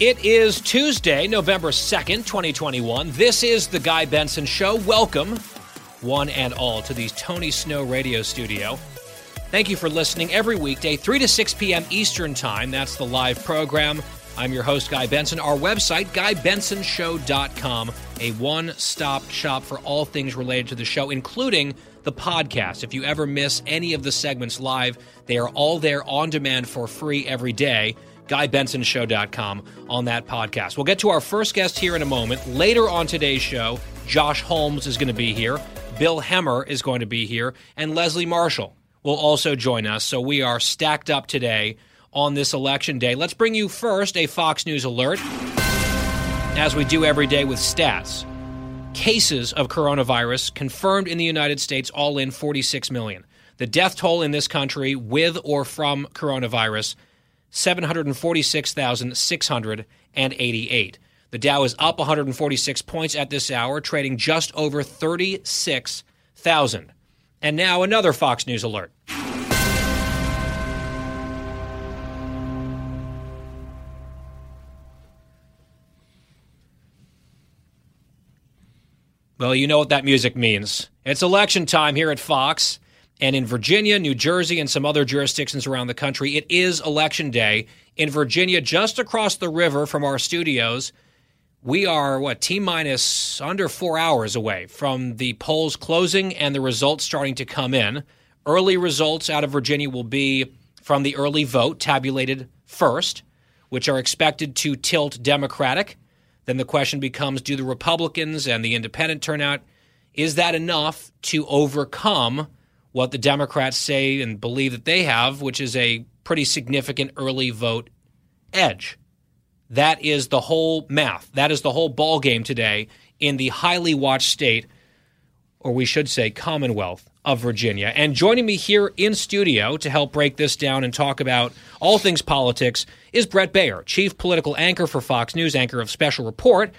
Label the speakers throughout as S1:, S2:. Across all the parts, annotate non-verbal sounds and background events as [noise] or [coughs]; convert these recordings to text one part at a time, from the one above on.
S1: It is Tuesday, November 2nd, 2021. This is The Guy Benson Show. Welcome, one and all, to the Tony Snow radio studio. Thank you for listening every weekday, 3 to 6 p.m. Eastern Time. That's the live program. I'm your host, Guy Benson. Our website, GuyBensonShow.com, a one stop shop for all things related to the show, including the podcast. If you ever miss any of the segments live, they are all there on demand for free every day GuyBensonShow.com on that podcast. We'll get to our first guest here in a moment. Later on today's show, Josh Holmes is going to be here, Bill Hemmer is going to be here, and Leslie Marshall will also join us. So we are stacked up today on this election day. Let's bring you first a Fox News alert, as we do every day with stats. Cases of coronavirus confirmed in the United States, all in 46 million. The death toll in this country with or from coronavirus 746,688. The Dow is up 146 points at this hour, trading just over 36,000. And now another Fox News alert. Well, you know what that music means. It's election time here at Fox. And in Virginia, New Jersey, and some other jurisdictions around the country, it is election day. In Virginia, just across the river from our studios, we are, what, T minus under four hours away from the polls closing and the results starting to come in. Early results out of Virginia will be from the early vote, tabulated first, which are expected to tilt Democratic. Then the question becomes do the Republicans and the independent turnout, is that enough to overcome? What the Democrats say and believe that they have, which is a pretty significant early vote edge. That is the whole math. That is the whole ball game today in the highly watched state, or we should say Commonwealth of Virginia. And joining me here in studio to help break this down and talk about all things politics is Bret Baier, chief political anchor for Fox News, anchor of Special Report,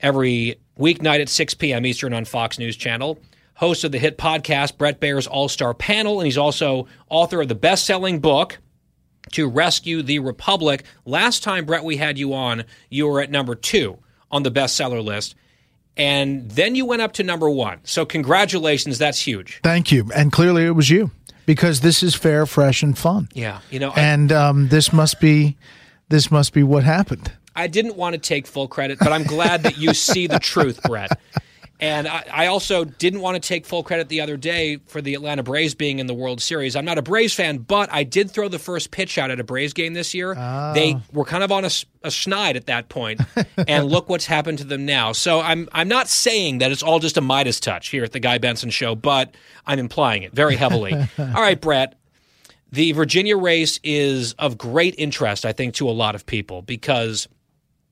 S1: every weeknight at 6 p.m. Eastern on Fox News Channel host of the hit podcast Bret Baier's All Star Panel, and he's also author of the best selling book, To Rescue the Republic. Last time, Bret, we had you on, you were at number two on the bestseller list. And then you went up to number one. So, congratulations. That's huge.
S2: Thank you. And clearly, it was you because this is fair, fresh, and fun.
S1: Yeah. You know,
S2: and um, this must be. This must be what happened.
S1: I didn't want to take full credit, but I'm glad that you see the truth, Bret. And I, I, also didn't want to take full credit the other day for the Atlanta Braves being in the World Series. I'm not a Braves fan, but I did throw the first pitch out at a Braves game this year. Oh. They were kind of on a, a schneid at that point, [laughs] and look what's happened to them now. So I'm I'm not saying that it's all just a Midas touch here at the Guy Benson Show, but I'm implying it very heavily. [laughs] all right, Bret. The Virginia race is of great interest, I think, to a lot of people because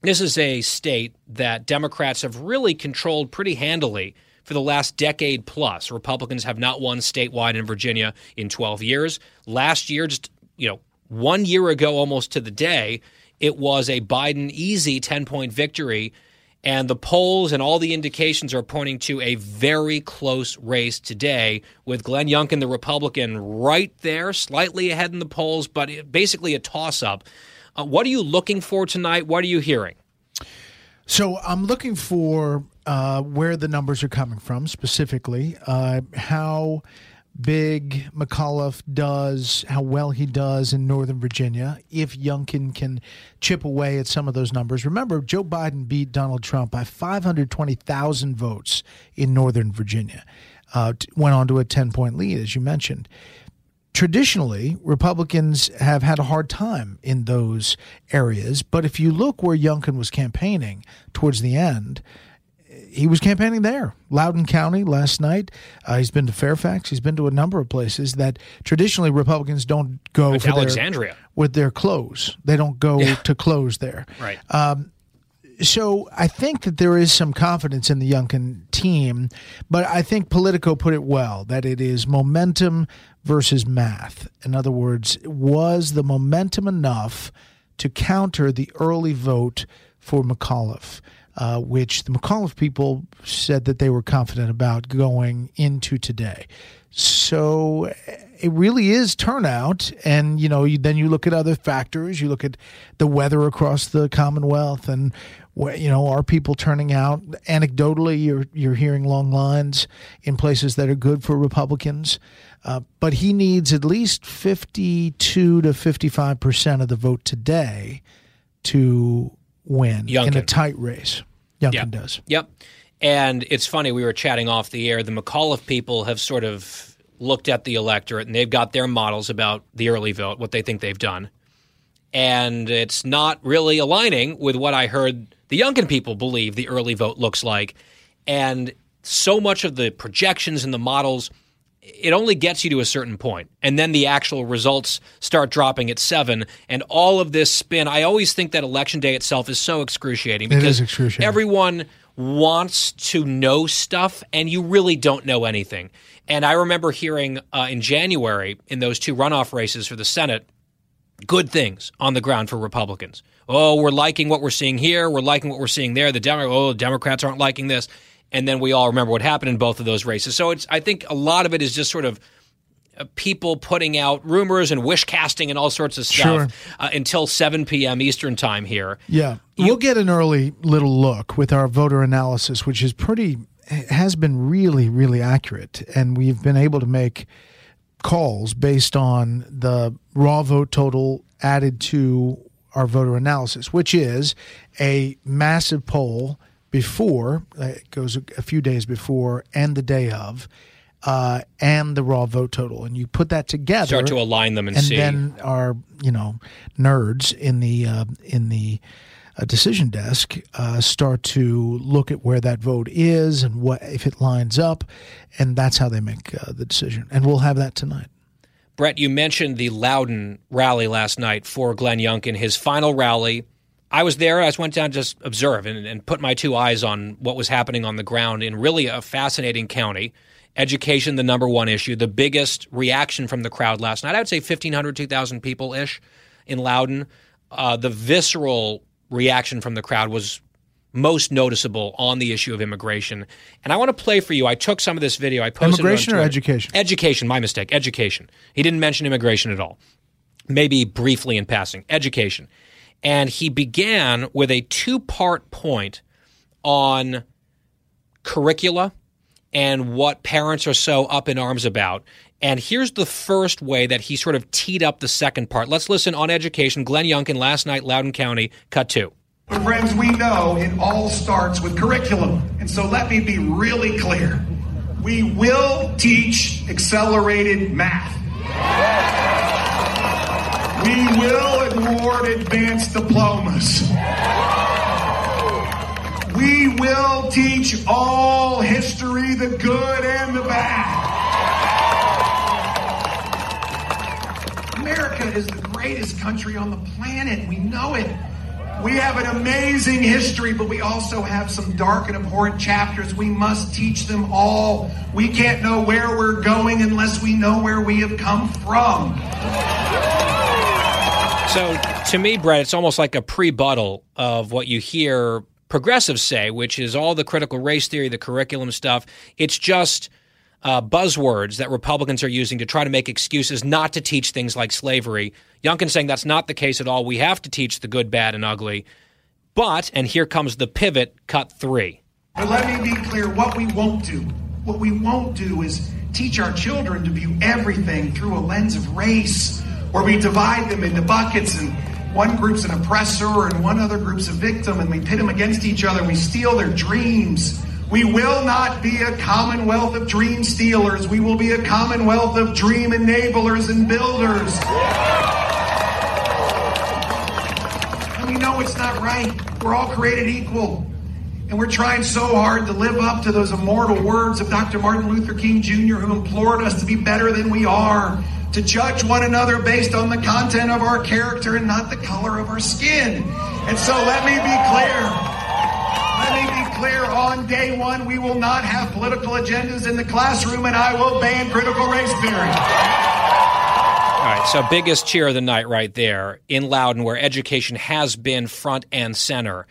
S1: this is a state that Democrats have really controlled pretty handily for the last decade plus. Republicans have not won statewide in Virginia in 12 years. Last year, just you know, one year ago, almost to the day, it was a Biden easy 10 point victory. And the polls and all the indications are pointing to a very close race today with Glenn Youngkin, the Republican, right there, slightly ahead in the polls, but basically a toss up. Uh, what are you looking for tonight? What are you hearing?
S2: So I'm looking for uh, where the numbers are coming from specifically, uh, how big McAuliffe does, how well he does in Northern Virginia, if Youngkin can chip away at some of those numbers. Remember, Joe Biden beat Donald Trump by 520,000 votes in Northern Virginia, uh, went on to a 10 point lead, as you mentioned traditionally, Republicans have had a hard time in those areas. But if you look where Youngkin was campaigning towards the end, he was campaigning there, Loudoun County last night. Uh, he's been to Fairfax. He's been to a number of places that traditionally Republicans don't go
S1: Like
S2: for their-
S1: Alexandria.
S2: with their clothes. They don't go to close there.
S1: Right.
S2: So I think that there is some confidence in the Youngkin team, but I think Politico put it well that it is momentum versus math. In other words, was the momentum enough to counter the early vote for McAuliffe, uh, which the McAuliffe people said that they were confident about going into today. So it really is turnout, and you know, you, then you look at other factors. You look at the weather across the Commonwealth, and you know, are people turning out? Anecdotally, you're you're hearing long lines in places that are good for Republicans, uh, but he needs at least fifty-two to fifty-five percent of the vote today to win in a tight race. Youngkin
S1: Yeah.
S2: does.
S1: Yep. And it's funny, we were chatting off the air. The McAuliffe people have sort of looked at the electorate and they've got their models about the early vote, what they think they've done. And it's not really aligning with what I heard the Youngkin people believe the early vote looks like. And so much of the projections and the models, it only gets you to a certain point, and then the actual results start dropping at seven. And all of this spin, I always think that election day itself is so excruciating because
S2: is excruciating.
S1: everyone wants to know stuff, and you really don't know anything. And I remember hearing uh, in January in those two runoff races for the Senate good things on the ground for Republicans. Oh, we're liking what we're seeing here. We're liking what we're seeing there. The Demo- oh, Democrats aren't liking this. And then we all remember what happened in both of those races. So it's I think a lot of it is just sort of uh, people putting out rumors and wish casting and all sorts of stuff
S2: Sure.
S1: uh, until 7 p.m. Eastern time here.
S2: Yeah. You- will get an early little look with our voter analysis, which is pretty, has been really, really accurate. And we've been able to make calls based on the raw vote total added to our voter analysis, which is a massive poll before, uh, it goes a, few days before and the day of. Uh, and the raw vote total, and you put that together,
S1: Start to align them and,
S2: and
S1: see.
S2: then our you know nerds in the uh, in the uh, decision desk uh, start to look at where that vote is and what if it lines up, and that's how they make uh, the decision. And we'll have that tonight.
S1: Bret, you mentioned the Loudoun rally last night for Glenn Youngkin, his final rally. I was there. I just went down to just observe and, and put my two eyes on what was happening on the ground in really a fascinating county. Education, the number one issue, the biggest reaction from the crowd last night. I would say 1,500, 2,000 people ish in Loudoun. Uh, the visceral reaction from the crowd was most noticeable on the issue of immigration. And I want to play for you. I took some of this video. I posted
S2: Immigration or education?
S1: Education, my mistake. Education. He didn't mention immigration at all. Maybe briefly in passing. Education. And he began with a two part point on curricula and what parents are so up in arms about. And here's the first way that he sort of teed up the second part. Let's listen on education. Glenn Youngkin last night, Loudoun County, cut two.
S3: But friends, we know it all starts with curriculum. And so let me be really clear. We will teach accelerated math. We will award advanced diplomas. We will teach all history, the good and the bad. America is the greatest country on the planet. We know it. We have an amazing history, but we also have some dark and abhorrent chapters. We must teach them all. We can't know where we're going unless we know where we have come from.
S1: So to me, Bret, it's almost like a pre-buttal of what you hear progressives say, which is all the critical race theory, the curriculum stuff. It's just uh, buzzwords that Republicans are using to try to make excuses not to teach things like slavery. Youngkin saying that's not the case at all. We have to teach the good, bad, and ugly. But, and here comes the pivot, cut three.
S3: But let me be clear what we won't do. What we won't do is teach our children to view everything through a lens of race, where we divide them into buckets and one group's an oppressor and one other group's a victim, and we pit them against each other. We steal their dreams. We will not be a commonwealth of dream stealers. We will be a commonwealth of dream enablers and builders. And we know it's not right. We're all created equal. And we're trying so hard to live up to those immortal words of Dr. Martin Luther King Jr., who implored us to be better than we are, to judge one another based on the content of our character and not the color of our skin. And so let me be clear. Let me be clear on day one, we will not have political agendas in the classroom, and I will ban critical race theory.
S1: All right, so biggest cheer of the night right there in Loudoun, where education has been front and center.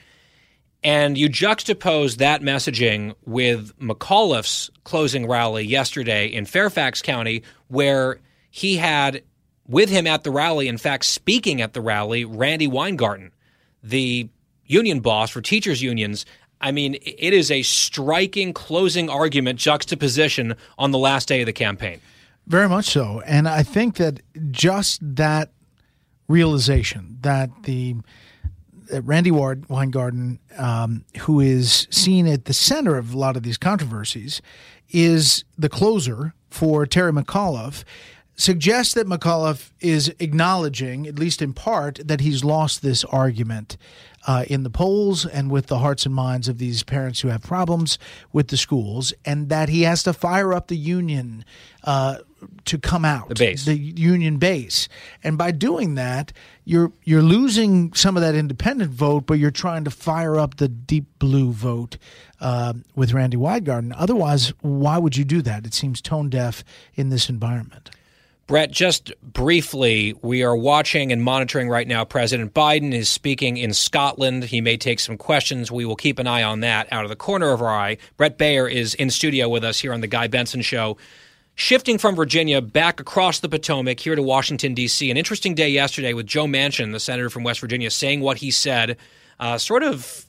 S1: And you juxtapose that messaging with McAuliffe's closing rally yesterday in Fairfax County, where he had with him at the rally, in fact, speaking at the rally, Randi Weingarten, the union boss for teachers' unions. I mean, it is a striking closing argument juxtaposition on the last day of the campaign.
S2: Very much so. And I think that just that realization that the uh, Randi Ward Weingarten, um, who is seen at the center of a lot of these controversies, is the closer for Terry McAuliffe. Suggests that McAuliffe is acknowledging, at least in part, that he's lost this argument uh, in the polls and with the hearts and minds of these parents who have problems with the schools, and that he has to fire up the union uh, to come out
S1: the base,
S2: the union base, and by doing that, you're you're losing some of that independent vote, but you're trying to fire up the deep blue vote uh, with Randi Weingarten. Otherwise, why would you do that? It seems tone deaf in this environment.
S1: Bret, just briefly, we are watching and monitoring right now. President Biden is speaking in Scotland. He may take some questions. We will keep an eye on that out of the corner of our eye. Bret Baier is in studio with us here on The Guy Benson Show. Shifting from Virginia back across the Potomac here to Washington, D.C. An interesting day yesterday with Joe Manchin, the senator from West Virginia, saying what he said, uh, sort of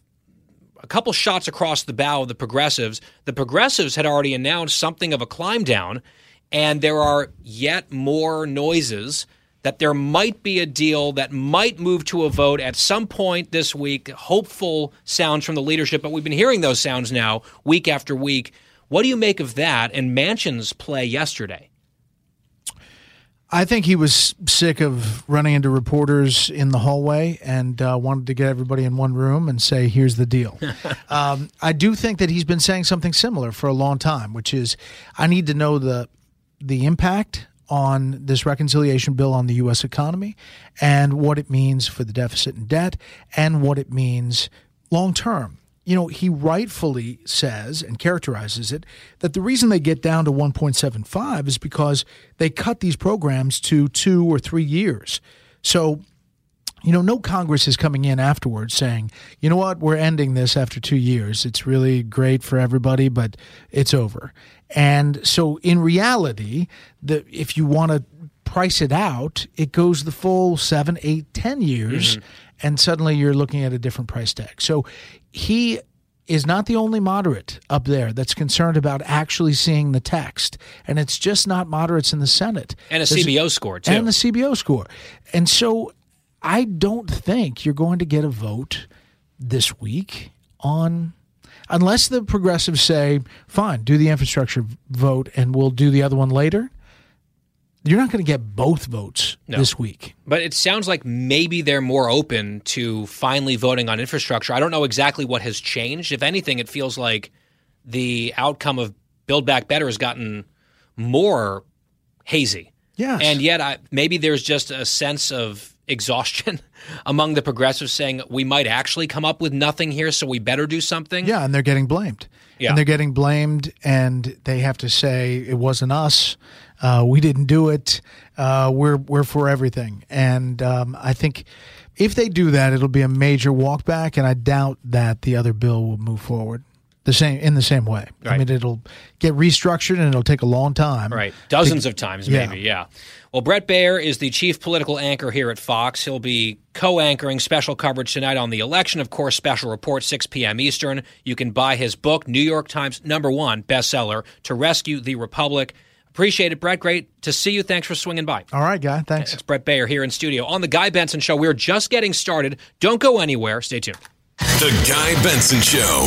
S1: a couple shots across the bow of the progressives. The progressives had already announced something of a climb down and there are yet more noises that there might be a deal that might move to a vote at some point this week. Hopeful sounds from the leadership, but we've been hearing those sounds now week after week. What do you make of that and Manchin's play yesterday?
S2: I think he was sick of running into reporters in the hallway and uh, wanted to get everybody in one room and say, "Here's the deal." [laughs] um, I do think that he's been saying something similar for a long time, which is, "I need to know the the impact on this reconciliation bill on the U.S. economy and what it means for the deficit and debt and what it means long term. You know, he rightfully says and characterizes it that the reason they get down to 1.75 is because they cut these programs to two or three years. So you know, no Congress is coming in afterwards saying, you know what, we're ending this after two years. It's really great for everybody, but it's over. And so in reality, the, if you want to price it out, it goes the full seven, eight, ten years, mm-hmm. and suddenly you're looking at a different price tag. So he is not the only moderate up there that's concerned about actually seeing the text. And it's just not moderates in the Senate.
S1: And a There's, CBO score, too.
S2: And the CBO score. And so I don't think you're going to get a vote this week on unless the progressives say, fine, do the infrastructure vote and we'll do the other one later. You're not going to get both votes no. this week.
S1: But it sounds like maybe they're more open to finally voting on infrastructure. I don't know exactly what has changed. If anything, it feels like the outcome of Build Back Better has gotten more hazy.
S2: Yes.
S1: And yet, I, maybe there's just a sense of exhaustion [laughs] among the progressives saying we might actually come up with nothing here, so we better do something.
S2: Yeah, and they're getting blamed. Yeah. And they're getting blamed, and they have to say it wasn't us. Uh, we didn't do it. Uh, we're we're for everything, and um, I think if they do that, it'll be a major walkback, and I doubt that the other bill will move forward the same in the same way. Right. I mean, it'll get restructured and it'll take a long time.
S1: Right, dozens to, of times, maybe. Yeah. yeah. Well, Bret Baier is the chief political anchor here at Fox. He'll be co-anchoring special coverage tonight on the election. Of course, special report 6 p.m. Eastern. You can buy his book, New York Times number one bestseller, "To Rescue the Republic." Appreciate it, Bret. Great to see you. Thanks for swinging by.
S2: All right, guy. Thanks.
S1: It's Bret Baier here in studio on the Guy Benson Show. We're just getting started. Don't go anywhere. Stay tuned.
S4: The Guy Benson Show.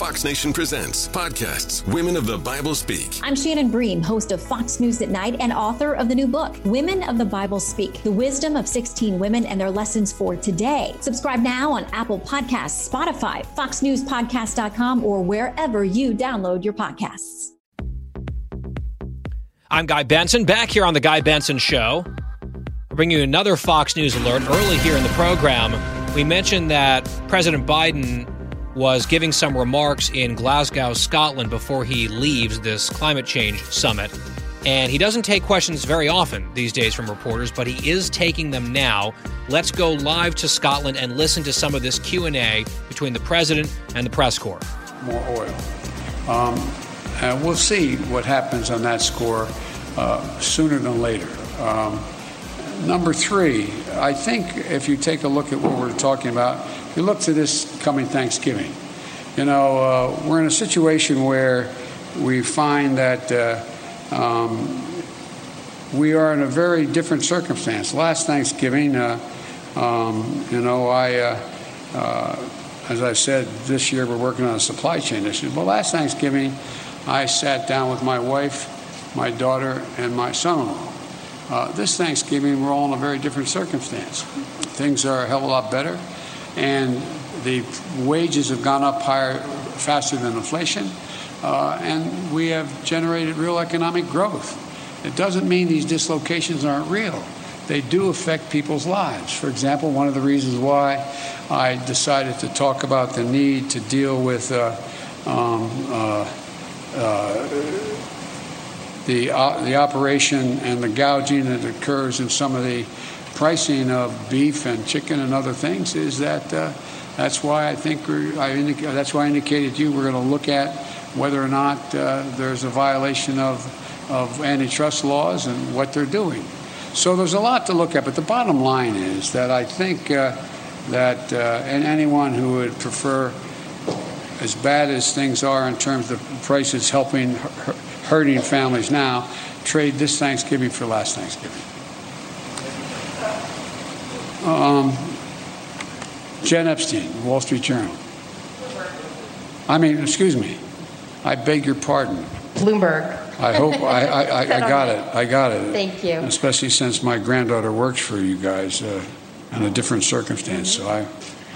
S4: Fox Nation presents podcasts Women of the Bible Speak.
S5: I'm Shannon Bream, host of Fox News at Night and author of the new book, Women of the Bible Speak The Wisdom of 16 Women and Their Lessons for Today. Subscribe now on Apple Podcasts, Spotify, FoxNewsPodcast.com, or wherever you download your podcasts.
S1: I'm Guy Benson, back here on The Guy Benson Show. I'll bring you another Fox News alert early here in the program. We mentioned that President Biden was giving some remarks in Glasgow, Scotland, before he leaves this climate change summit. And he doesn't take questions very often these days from reporters, but he is taking them now. Let's go live to Scotland and listen to some of this Q&A between the president and the press corps.
S6: More oil. Um, and we'll see what happens on that score uh, sooner than later. Um, number three, I think if you take a look at what we're talking about, you look to this coming Thanksgiving. You know, uh, we're in a situation where we find that uh, um, we are in a very different circumstance. Last Thanksgiving, uh, um, you know, I, uh, uh, as I said, this year we're working on a supply chain issue. But last Thanksgiving, I sat down with my wife, my daughter, and my son-in-law. Uh, this Thanksgiving, we're all in a very different circumstance. Things are a hell of a lot better and the wages have gone up higher, faster than inflation, uh, and we have generated real economic growth. It doesn't mean these dislocations aren't real. They do affect people's lives. For example, one of the reasons why I decided to talk about the need to deal with uh, um, uh, uh the, uh, the operation and the gouging that occurs in some of the pricing of beef and chicken and other things is that uh, that's why I think I indica- that's why I indicated to you we're going to look at whether or not uh, there's a violation of, of antitrust laws and what they're doing. So there's a lot to look at, but the bottom line is that I think uh, that uh, and anyone who would prefer as bad as things are in terms of prices helping hurting families now, trade this Thanksgiving for last Thanksgiving. Um, Jen Epstein, Wall Street Journal. I mean, excuse me. I beg your pardon.
S7: Bloomberg.
S6: I hope I, I, I, [laughs] I got it. I got it.
S7: Thank you.
S6: Especially since my granddaughter works for you guys uh, in a different circumstance. So I,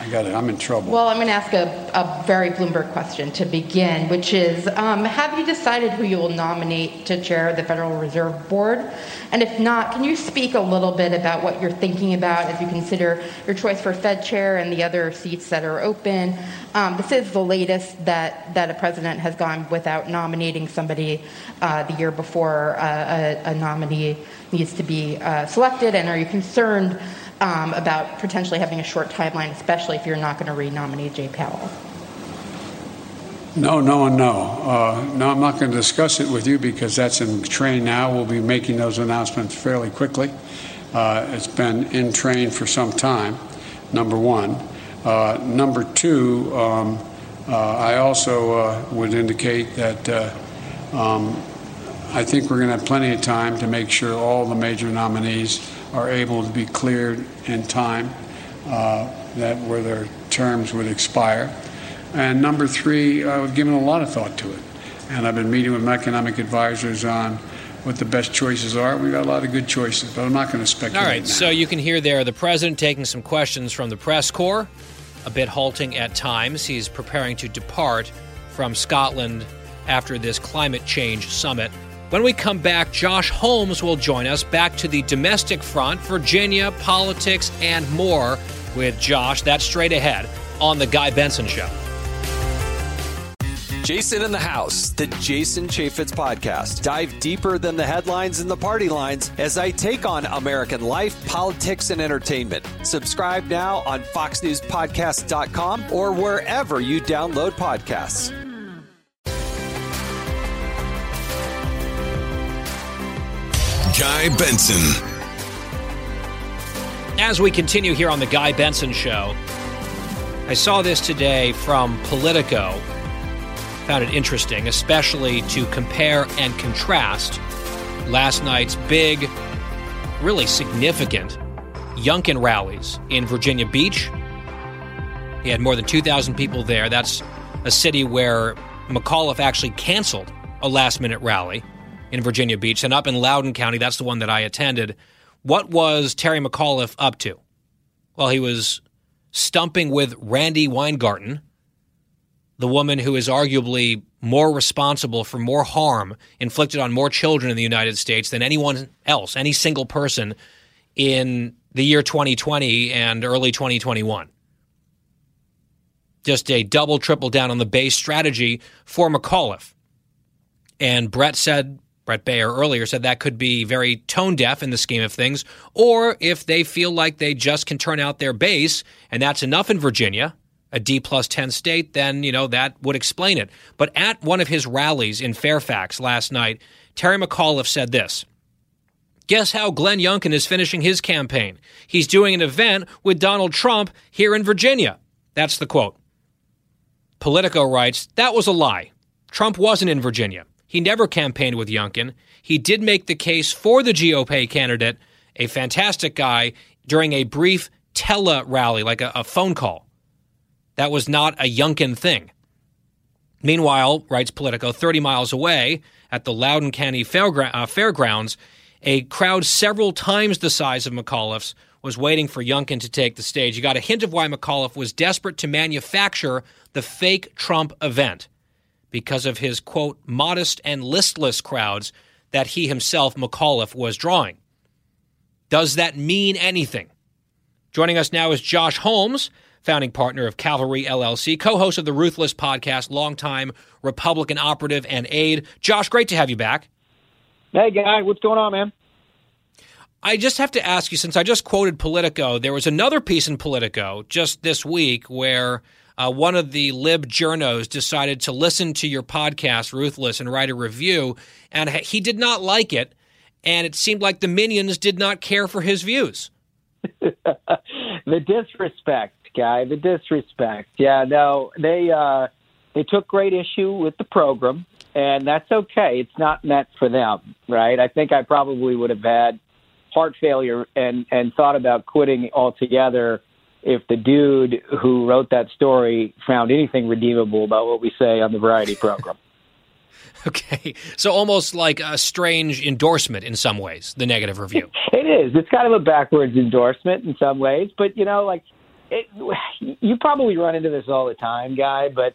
S6: I got it. I'm in trouble.
S7: Well, I'm going to ask a, a very Bloomberg question to begin, which is um, Have you decided who you will nominate to chair the Federal Reserve Board? And if not, can you speak a little bit about what you're thinking about as you consider your choice for Fed chair and the other seats that are open? Um, this is the latest that, that a president has gone without nominating somebody uh, the year before uh, a, a, nominee needs to be uh, selected. And are you concerned? Um, about potentially having a short timeline, especially if you're not going to re-nominate Jay Powell?
S6: No, no, and no. Uh, no, I'm not going to discuss it with you because that's in train now. We'll be making those announcements fairly quickly. Uh, it's been in train for some time, number one. Uh, number two, um, uh, I also uh, would indicate that uh, um, I think we're going to have plenty of time to make sure all the major nominees are able to be cleared in time, uh, that where their terms would expire. And number three, I've given a lot of thought to it. And I've been meeting with my economic advisors on what the best choices are. We've got a lot of good choices, but I'm not going to speculate.
S1: All right,
S6: now.
S1: so you can hear there the president taking some questions from the press corps, a bit halting at times. He's preparing to depart from Scotland after this climate change summit. When we come back, Josh Holmes will join us back to the domestic front, Virginia, politics, and more with Josh. That's straight ahead on The Guy Benson Show.
S8: Jason in the House, the Jason Chaffetz podcast. Dive deeper than the headlines and the party lines as I take on American life, politics, and entertainment. Subscribe now on FoxNewsPodcast.com or wherever you download podcasts.
S4: Guy Benson.
S1: As we continue here on The Guy Benson Show, I saw this today from Politico. found it interesting, especially to compare and contrast last night's big, really significant Youngkin rallies in Virginia Beach. He had more than 2,000 people there. That's a city where McAuliffe actually canceled a last minute rally in Virginia Beach. And up in Loudoun County, that's the one that I attended. What was Terry McAuliffe up to? Well, he was stumping with Randi Weingarten, the woman who is arguably more responsible for more harm inflicted on more children in the United States than anyone else, any single person in the year 2020 and early 2021. Just a double, triple down on the base strategy for McAuliffe. And Bret said, Bret Baier earlier said that could be very tone deaf in the scheme of things, or if they feel like they just can turn out their base and that's enough in Virginia, a D plus 10 state, then, you know, that would explain it. But at one of his rallies in Fairfax last night, Terry McAuliffe said this Guess how Glenn Youngkin is finishing his campaign? He's doing an event with Donald Trump here in Virginia. That's the quote. Politico writes, That was a lie. Trump wasn't in Virginia. He never campaigned with Youngkin. He did make the case for the GOP candidate, a fantastic guy, during a brief tele rally, like a, a phone call. That was not a Youngkin thing. Meanwhile, writes Politico, 30 miles away at the Loudoun County Fairgra- uh, Fairgrounds, a crowd several times the size of McAuliffe's was waiting for Youngkin to take the stage. You got a hint of why McAuliffe was desperate to manufacture the fake Trump event because of his, quote, modest and listless crowds that he himself, McAuliffe, was drawing. Does that mean anything? Joining us now is Josh Holmes, founding partner of Cavalry LLC, co host of the Ruthless podcast, longtime Republican operative and aide. Josh, great to have you back.
S9: Hey, guy, what's going on, man?
S1: I just have to ask you, since I just quoted Politico, there was another piece in Politico just this week where uh, one of the lib journos decided to listen to your podcast, Ruthless, and write a review, and he did not like it, and it seemed like the minions did not care for his views. [laughs]
S9: the disrespect, guy, the disrespect. Yeah, no, they uh, they took great issue with the program, and that's okay. It's not meant for them, right? I think I probably would have had heart failure and and thought about quitting altogether if the dude who wrote that story found anything redeemable about what we say on the variety program. [laughs]
S1: okay, so almost like a strange endorsement in some ways, the negative review. [laughs]
S9: it is. It's kind of a backwards endorsement in some ways, but you know, like it, you probably run into this all the time, guy. But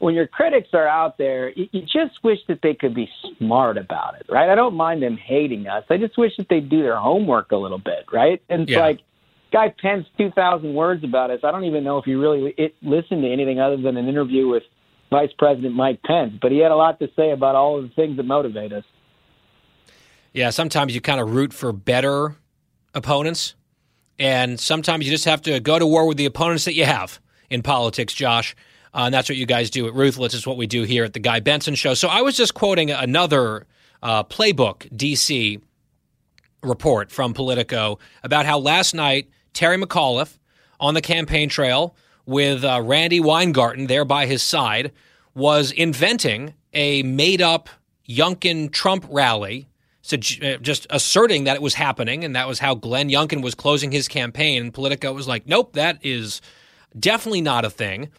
S9: when your critics are out there, you, you just wish that they could be smart about it, right? I don't mind them hating us. I just wish that they'd do their homework a little bit, right? And it's
S1: Yeah.
S9: like, guy pens 2,000 words about us. I don't even know if you really it, listened to anything other than an interview with Vice President Mike Pence, but he had a lot to say about all of the things that motivate us.
S1: Yeah, sometimes you kind of root for better opponents, and sometimes you just have to go to war with the opponents that you have in politics, Josh. Uh, and that's what you guys do at Ruthless. Is what we do here at the Guy Benson Show. So I was just quoting another uh, playbook DC report from Politico about how last night Terry McAuliffe on the campaign trail with uh, Randi Weingarten there by his side was inventing a made up Youngkin Trump rally, uh, just asserting that it was happening, and that was how Glenn Youngkin was closing his campaign. And Politico was like, nope, that is definitely not a thing.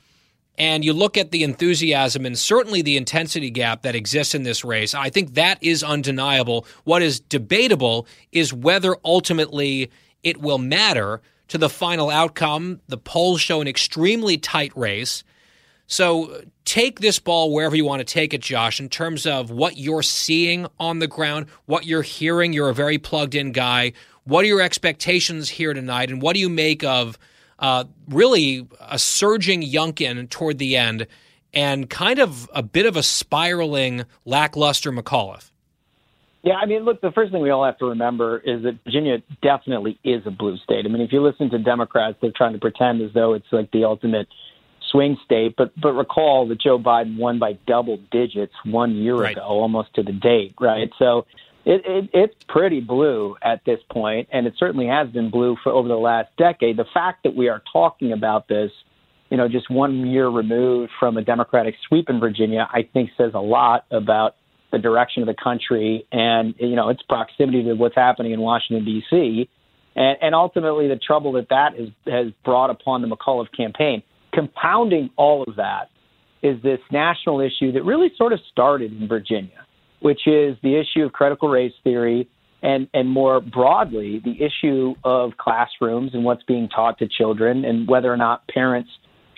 S1: And you look at the enthusiasm and certainly the intensity gap that exists in this race. I think that is undeniable. What is debatable is whether ultimately it will matter to the final outcome. The polls show an extremely tight race. So take this ball wherever you want to take it, Josh, in terms of what you're seeing on the ground, what you're hearing. You're a very plugged in guy. What are your expectations here tonight? And what do you make of uh, really a surging Youngkin toward the end and kind of a bit of a spiraling, lackluster McAuliffe?
S9: Yeah, I mean, look, the first thing we all have to remember is that Virginia definitely is a blue state. I mean, if you listen to Democrats, they're trying to pretend as though it's like the ultimate swing state. But but recall that Joe Biden won by double digits one year
S1: Right.
S9: ago, almost to the date, right? So it, it it's pretty blue at this point, and it certainly has been blue for over the last decade. The fact that we are talking about this you know, just one year removed from a Democratic sweep in Virginia, I think says a lot about the direction of the country and, you know, its proximity to what's happening in Washington, D.C., and, and ultimately the trouble that that has, has brought upon the McAuliffe campaign. Compounding all of that is this national issue that really sort of started in Virginia, which is the issue of critical race theory and, and more broadly, the issue of classrooms and what's being taught to children and whether or not parents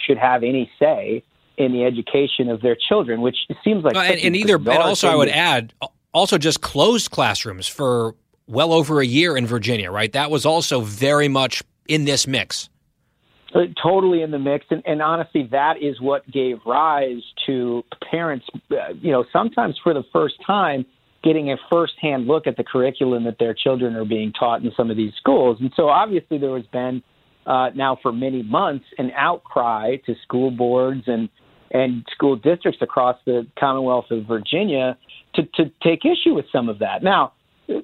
S9: should have any say in the education of their children, which seems like.
S1: and, and either, and also, I would add, also just closed classrooms for well over a year in Virginia, right? That was also very much in this mix.
S9: Uh, totally in the mix, and, and honestly, that is what gave rise to parents. Uh, you know, sometimes for the first time, getting a firsthand look at the curriculum that their children are being taught in some of these schools. And so, obviously, there has been uh, now for many months an outcry to school boards and and school districts across the Commonwealth of Virginia to, to take issue with some of that. Now,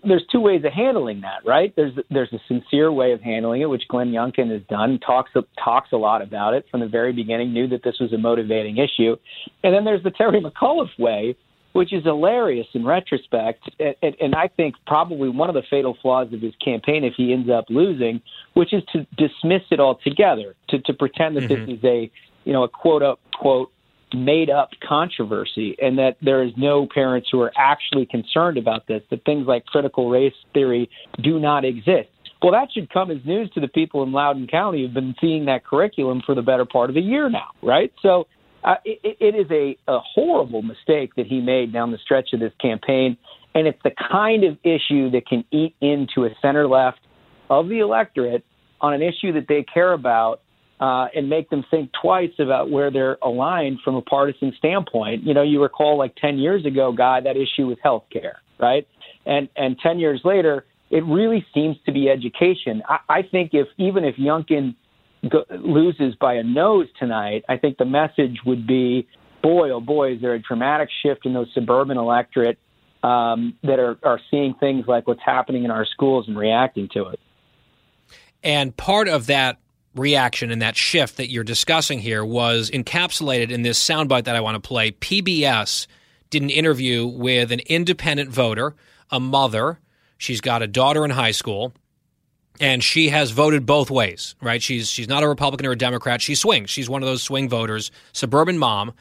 S9: there's two ways of handling that, right? There's there's a sincere way of handling it, which Glenn Youngkin has done, talks talks a lot about it from the very beginning, knew that this was a motivating issue, and then there's the Terry McAuliffe way, which is hilarious in retrospect, and, and, I think probably one of the fatal flaws of his campaign if he ends up losing, which is to dismiss it altogether, to to pretend that mm-hmm. this is a you know a quote unquote made up controversy and that there is no parents who are actually concerned about this, that things like critical race theory do not exist. Well, that should come as news to the people in Loudoun County who've been seeing that curriculum for the better part of a year now, right? So uh, it, it is a, a horrible mistake that he made down the stretch of this campaign. And it's the kind of issue that can eat into a center left of the electorate on an issue that they care about uh, and make them think twice about where they're aligned from a partisan standpoint. You know, you recall like 10 years ago, Guy, that issue was health care, right? And, and 10 years later, it really seems to be education. I, I think if even if Youngkin go, loses by a nose tonight, I think the message would be, boy, oh boy, is there a dramatic shift in those suburban electorate um, that are, are seeing things like what's happening in our schools and reacting to it.
S1: And part of that reaction and that shift that you're discussing here was encapsulated in this soundbite that I want to play. PBS did an interview with an independent voter, a mother. She's got a daughter in high school, and she has voted both ways, right? She's she's not a Republican or a Democrat. She swings. She's one of those swing voters, suburban mom.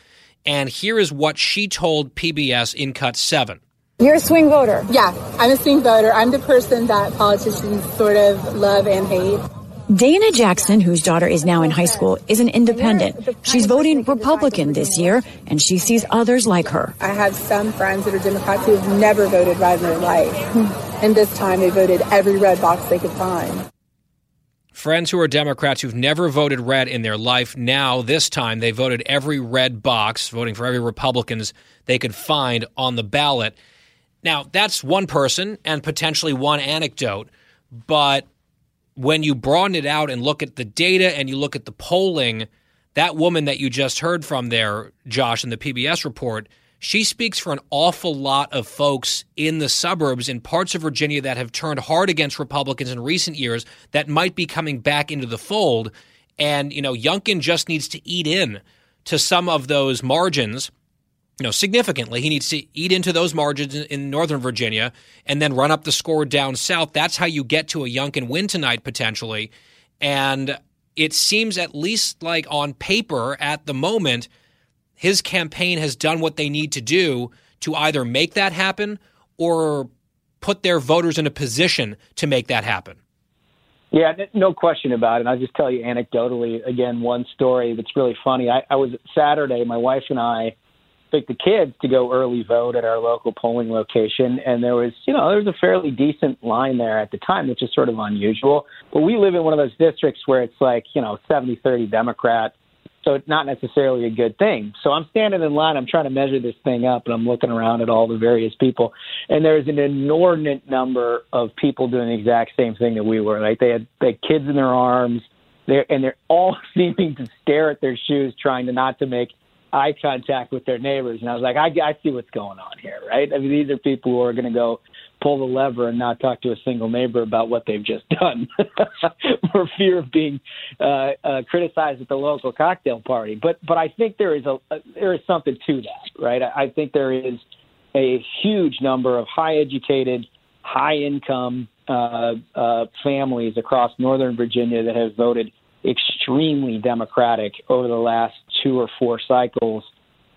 S1: And here is what she told PBS in cut seven.
S10: You're a swing voter.
S11: Yeah, I'm a swing voter. I'm the person that politicians sort of love and hate.
S10: Dana Jackson, whose daughter is now in high school, is an independent. She's voting Republican this year, and she sees others like her.
S11: I have some friends that are Democrats who have never voted red in their life. And this time they voted every red box they could find.
S1: Friends who are Democrats who've never voted red in their life, now this time they voted every red box, voting for every Republicans they could find on the ballot. Now, that's one person and potentially one anecdote, but when you broaden it out and look at the data and you look at the polling, that woman that you just heard from there, Josh, in the PBS report, she speaks for an awful lot of folks in the suburbs in parts of Virginia that have turned hard against Republicans in recent years that might be coming back into the fold. And, you know, Youngkin just needs to eat in to some of those margins you know, significantly. He needs to eat into those margins in, Northern Virginia and then run up the score down south. That's how you get to a Youngkin win tonight, potentially. And it seems, at least like on paper at the moment, his campaign has done what they need to do to either make that happen or put their voters in a position to make that happen.
S9: Yeah, no question about it. And I'll just tell you anecdotally again one story that's really funny. I, I was Saturday, my wife and I pick the kids to go early vote at our local polling location, and there was, you know, there was a fairly decent line there at the time, which is sort of unusual. But we live in one of those districts where it's like, you know, 70-30 Democrat, so it's not necessarily a good thing. So I'm standing in line, I'm trying to measure this thing up, and I'm looking around at all the various people, and there's an inordinate number of people doing the exact same thing that we were. Like they had, they had kids in their arms, they're, and they're all [laughs] seeming to stare at their shoes, trying to not to make – eye contact with their neighbors, and I was like, I, I see what's going on here, right? I mean, these are people who are going to go pull the lever and not talk to a single neighbor about what they've just [laughs] done [laughs] for fear of being uh, uh, criticized at the local cocktail party. But but I think there is a, a there is something to that, right? I, I think there is a huge number of high educated, high income uh, uh, families across Northern Virginia that have voted extremely Democratic over the last two or four cycles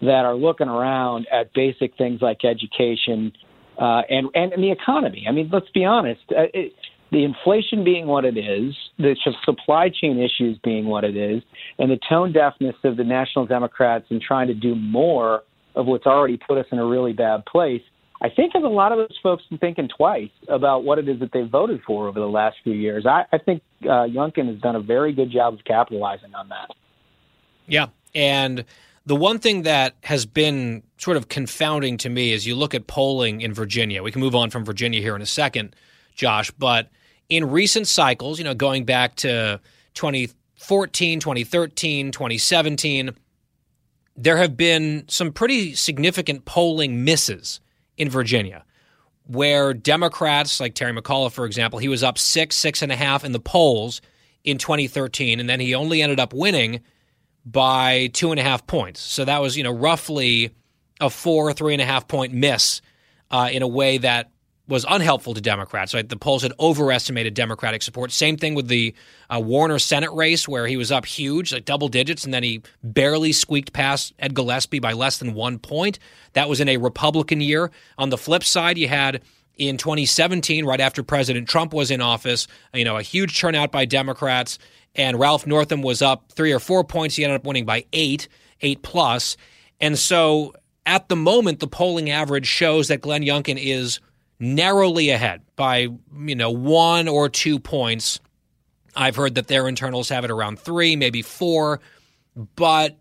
S9: that are looking around at basic things like education uh, and, and and the economy. I mean, let's be honest. Uh, it, the inflation being what it is, the supply chain issues being what it is, and the tone deafness of the National Democrats in trying to do more of what's already put us in a really bad place I think as a lot of those folks thinking twice about what it is that they voted for over the last few years. I, I think uh, Youngkin has done a very good job of capitalizing on that.
S1: Yeah, and the one thing that has been sort of confounding to me is you look at polling in Virginia. We can move on from Virginia here in a second, Josh, but in recent cycles, you know, going back to 2014, 2013, 2017, there have been some pretty significant polling misses in Virginia, where Democrats, like Terry McAuliffe, for example, he was up six, six and a half in the polls in 2013, and then he only ended up winning by two and a half points. So that was, you know, roughly a four, three and a half point miss uh, in a way that was unhelpful to Democrats. Right? The polls had overestimated Democratic support. Same thing with the uh, Warner Senate race, where he was up huge, like double digits, and then he barely squeaked past Ed Gillespie by less than one point. That was in a Republican year. On the flip side, you had in 2017, right after President Trump was in office, you know, a huge turnout by Democrats, and Ralph Northam was up three or four points. He ended up winning by eight, eight plus. And so at the moment, the polling average shows that Glenn Youngkin is narrowly ahead by you know one or two points. I've heard that their internals have it around three, maybe four, but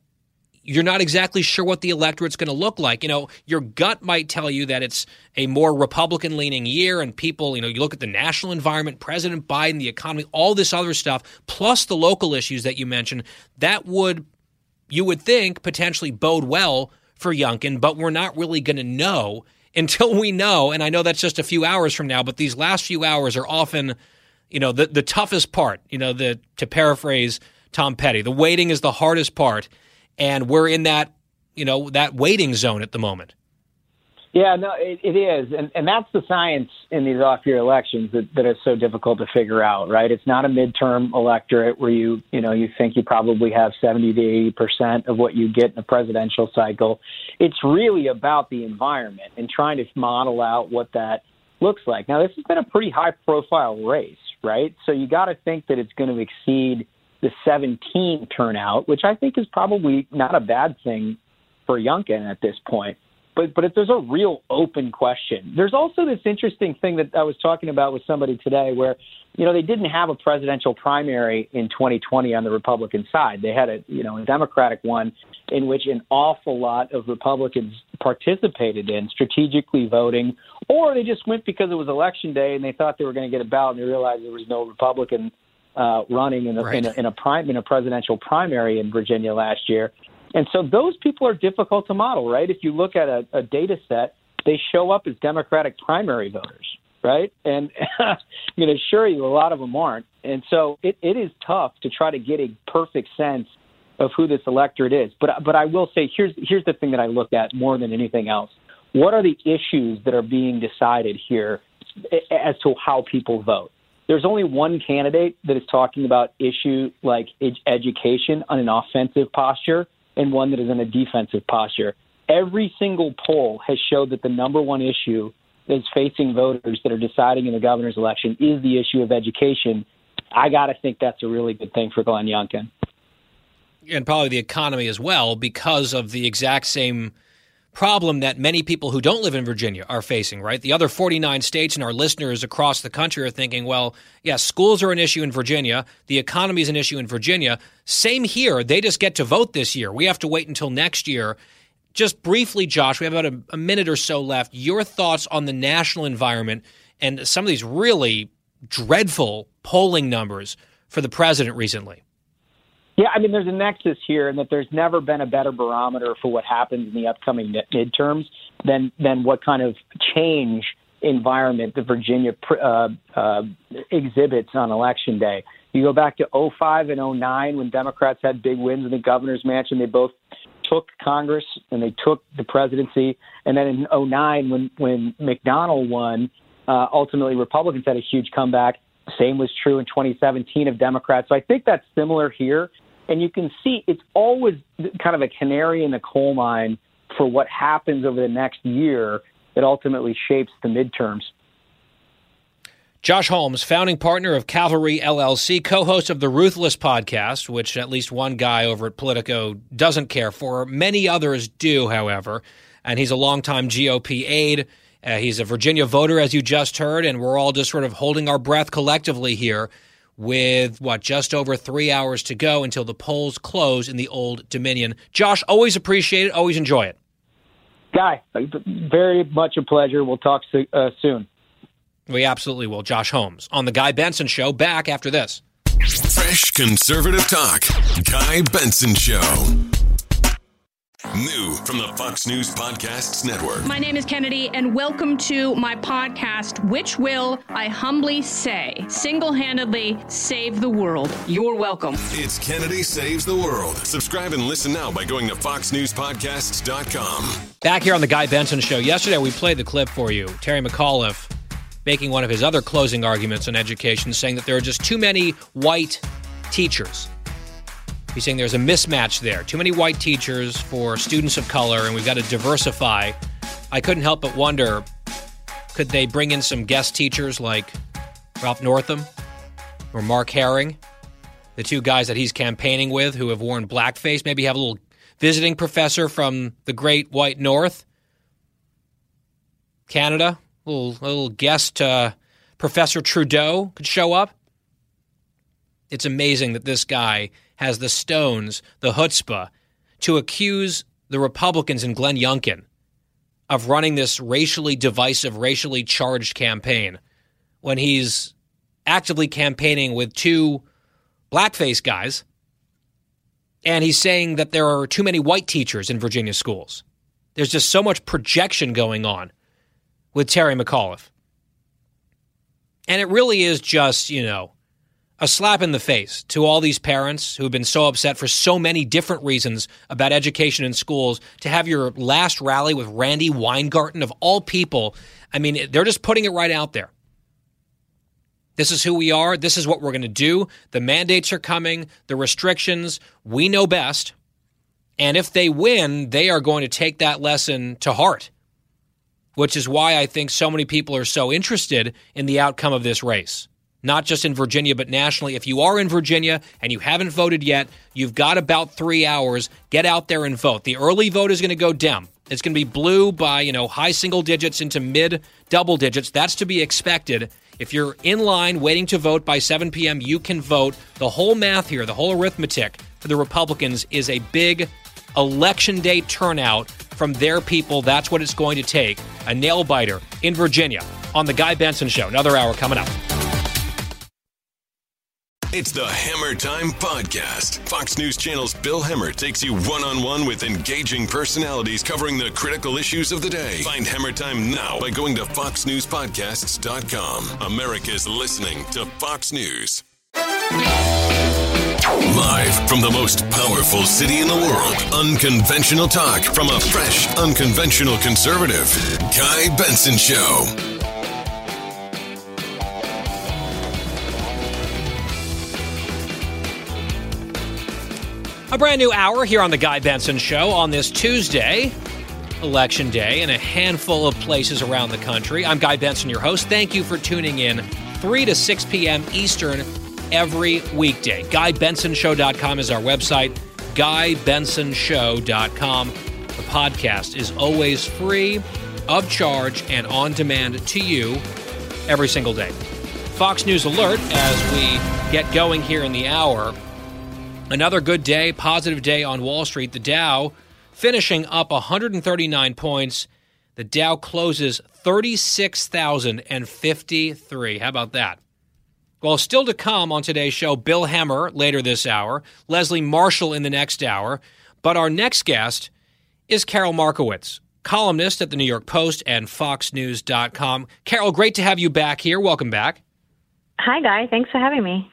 S1: you're not exactly sure what the electorate's going to look like. You know, your gut might tell you that it's a more Republican leaning year, and people, you know, you look at the national environment, President Biden, the economy, all this other stuff, plus the local issues that you mentioned, that would, you would think, potentially bode well for Youngkin, but we're not really going to know until we know, and I know that's just a few hours from now, but these last few hours are often, you know, the, the toughest part, you know, the to paraphrase Tom Petty, the waiting is the hardest part. And we're in that, you know, that waiting zone at the moment.
S9: Yeah, no, it, it is, and and that's the science in these off-year elections that, that is so difficult to figure out, right? It's not a midterm electorate where you you know you think you probably have seventy to eighty percent of what you get in a presidential cycle. It's really about the environment and trying to model out what that looks like. Now, this has been a pretty high-profile race, right? So you got to think that it's going to exceed the 17 turnout, which I think is probably not a bad thing for Youngkin at this point but but if there's a real open question. There's also this interesting thing that I was talking about with somebody today, where you know they didn't have a presidential primary in 2020 on the Republican side. They had a you know a Democratic one in which an awful lot of Republicans participated in strategically voting, or they just went because it was election day and they thought they were going to get a ballot and they realized there was no Republican uh, running in a, right. in, a, in a prime in a presidential primary in Virginia last year. And so those people are difficult to model, right? If you look at a, a data set, they show up as Democratic primary voters, right? And I'm going to assure you, a lot of them aren't. And so it, it is tough to try to get a perfect sense of who this electorate is. But but I will say here's here's the thing that I look at more than anything else. What are the issues that are being decided here as to how people vote? There's only one candidate that is talking about issue like ed- education on an offensive posture, and one that is in a defensive posture. Every single poll has showed that the number one issue that's facing voters that are deciding in the governor's election is the issue of education. I got to think that's a really good thing for Glenn Youngkin.
S1: And probably the economy as well, because of the exact same problem that many people who don't live in Virginia are facing, right? The other 49 states and our listeners across the country are thinking, well, yeah, schools are an issue in Virginia. The economy is an issue in Virginia. Same here. They just get to vote this year. We have to wait until next year. Just briefly, Josh, we have about a, a minute or so left. Your thoughts on the national environment and some of these really dreadful polling numbers for the president recently?
S9: Yeah, I mean, there's a nexus here, and that there's never been a better barometer for what happens in the upcoming midterms than than what kind of change environment the Virginia uh, uh, exhibits on election day. You go back to 05 and 09 when Democrats had big wins in the governor's mansion. They both took Congress and they took the presidency. And then in 09 when when McDonnell won, uh, ultimately Republicans had a huge comeback. Same was true in 2017 of Democrats. So I think that's similar here. And you can see it's always kind of a canary in the coal mine for what happens over the next year that ultimately shapes the midterms.
S1: Josh Holmes, founding partner of Cavalry LLC, co host of the Ruthless podcast, which at least one guy over at Politico doesn't care for. Many others do, however. And he's a longtime GOP aide. Uh, he's a Virginia voter, as you just heard. And we're all just sort of holding our breath collectively here with what, just over three hours to go until the polls close in the Old Dominion. Josh, always appreciate it, always enjoy it.
S9: Guy, very much a pleasure. We'll talk uh, soon.
S1: We absolutely will. Josh Holmes on The Guy Benson Show, back after this.
S4: Fresh conservative talk. Guy Benson Show. New from the Fox News Podcasts Network.
S12: My name is Kennedy, and welcome to my podcast, which will, I humbly say, single handedly save the world. You're welcome.
S4: It's Kennedy Saves the World. Subscribe and listen now by going to FoxNewsPodcasts.com.
S1: Back here on The Guy Benson Show. Yesterday, we played the clip for you. Terry McAuliffe making one of his other closing arguments on education, saying that there are just too many white teachers. He's saying there's a mismatch there. Too many white teachers for students of color, and we've got to diversify. I couldn't help but wonder could they bring in some guest teachers like Ralph Northam or Mark Herring, the two guys that he's campaigning with who have worn blackface? Maybe have a little visiting professor from the great white north, Canada, a little, a little guest uh, Professor Trudeau could show up. It's amazing that this guy has the stones, the chutzpah, to accuse the Republicans and Glenn Youngkin of running this racially divisive, racially charged campaign when he's actively campaigning with two blackface guys and he's saying that there are too many white teachers in Virginia schools. There's just so much projection going on with Terry McAuliffe. And it really is just, you know, a slap in the face to all these parents who have been so upset for so many different reasons about education in schools to have your last rally with Randi Weingarten of all people. I mean, they're just putting it right out there. This is who we are. This is what we're going to do. The mandates are coming, the restrictions. We know best. And if they win, they are going to take that lesson to heart, which is why I think so many people are so interested in the outcome of this race not just in Virginia, but nationally. If you are in Virginia and you haven't voted yet, you've got about three hours. Get out there and vote. The early vote is going to go Dem. It's going to be blue by, you know, high single digits into mid double digits. That's to be expected. If you're in line waiting to vote by 7 p.m., you can vote. The whole math here, the whole arithmetic for the Republicans is a big election day turnout from their people. That's what it's going to take. A nail biter in Virginia on The Guy Benson Show. Another hour coming up.
S4: It's the Hemmer Time Podcast. Fox News Channel's Bill Hemmer takes you one on one with engaging personalities covering the critical issues of the day. Find Hemmer Time now by going to FoxNewsPodcasts.com. America's listening to Fox News. Live from the most powerful city in the world, unconventional talk from a fresh, unconventional conservative. Guy Benson Show.
S1: A brand new hour here on The Guy Benson Show on this Tuesday, Election Day, in a handful of places around the country. I'm Guy Benson, your host. Thank you for tuning in 3 to 6 p.m. Eastern every weekday. GuyBensonShow.com is our website, GuyBensonShow.com. The podcast is always free, of charge, and on demand to you every single day. Fox News Alert as we get going here in the hour. Another good day, positive day on Wall Street. The Dow finishing up 139 points. The Dow closes 36,053. How about that? Well, still to come on today's show, Bill Hemmer later this hour, Leslie Marshall in the next hour. But our next guest is Carol Markowitz, columnist at the New York Post and FoxNews.com. Carol, great to have you back here. Welcome back.
S13: Hi, Guy. Thanks for having me.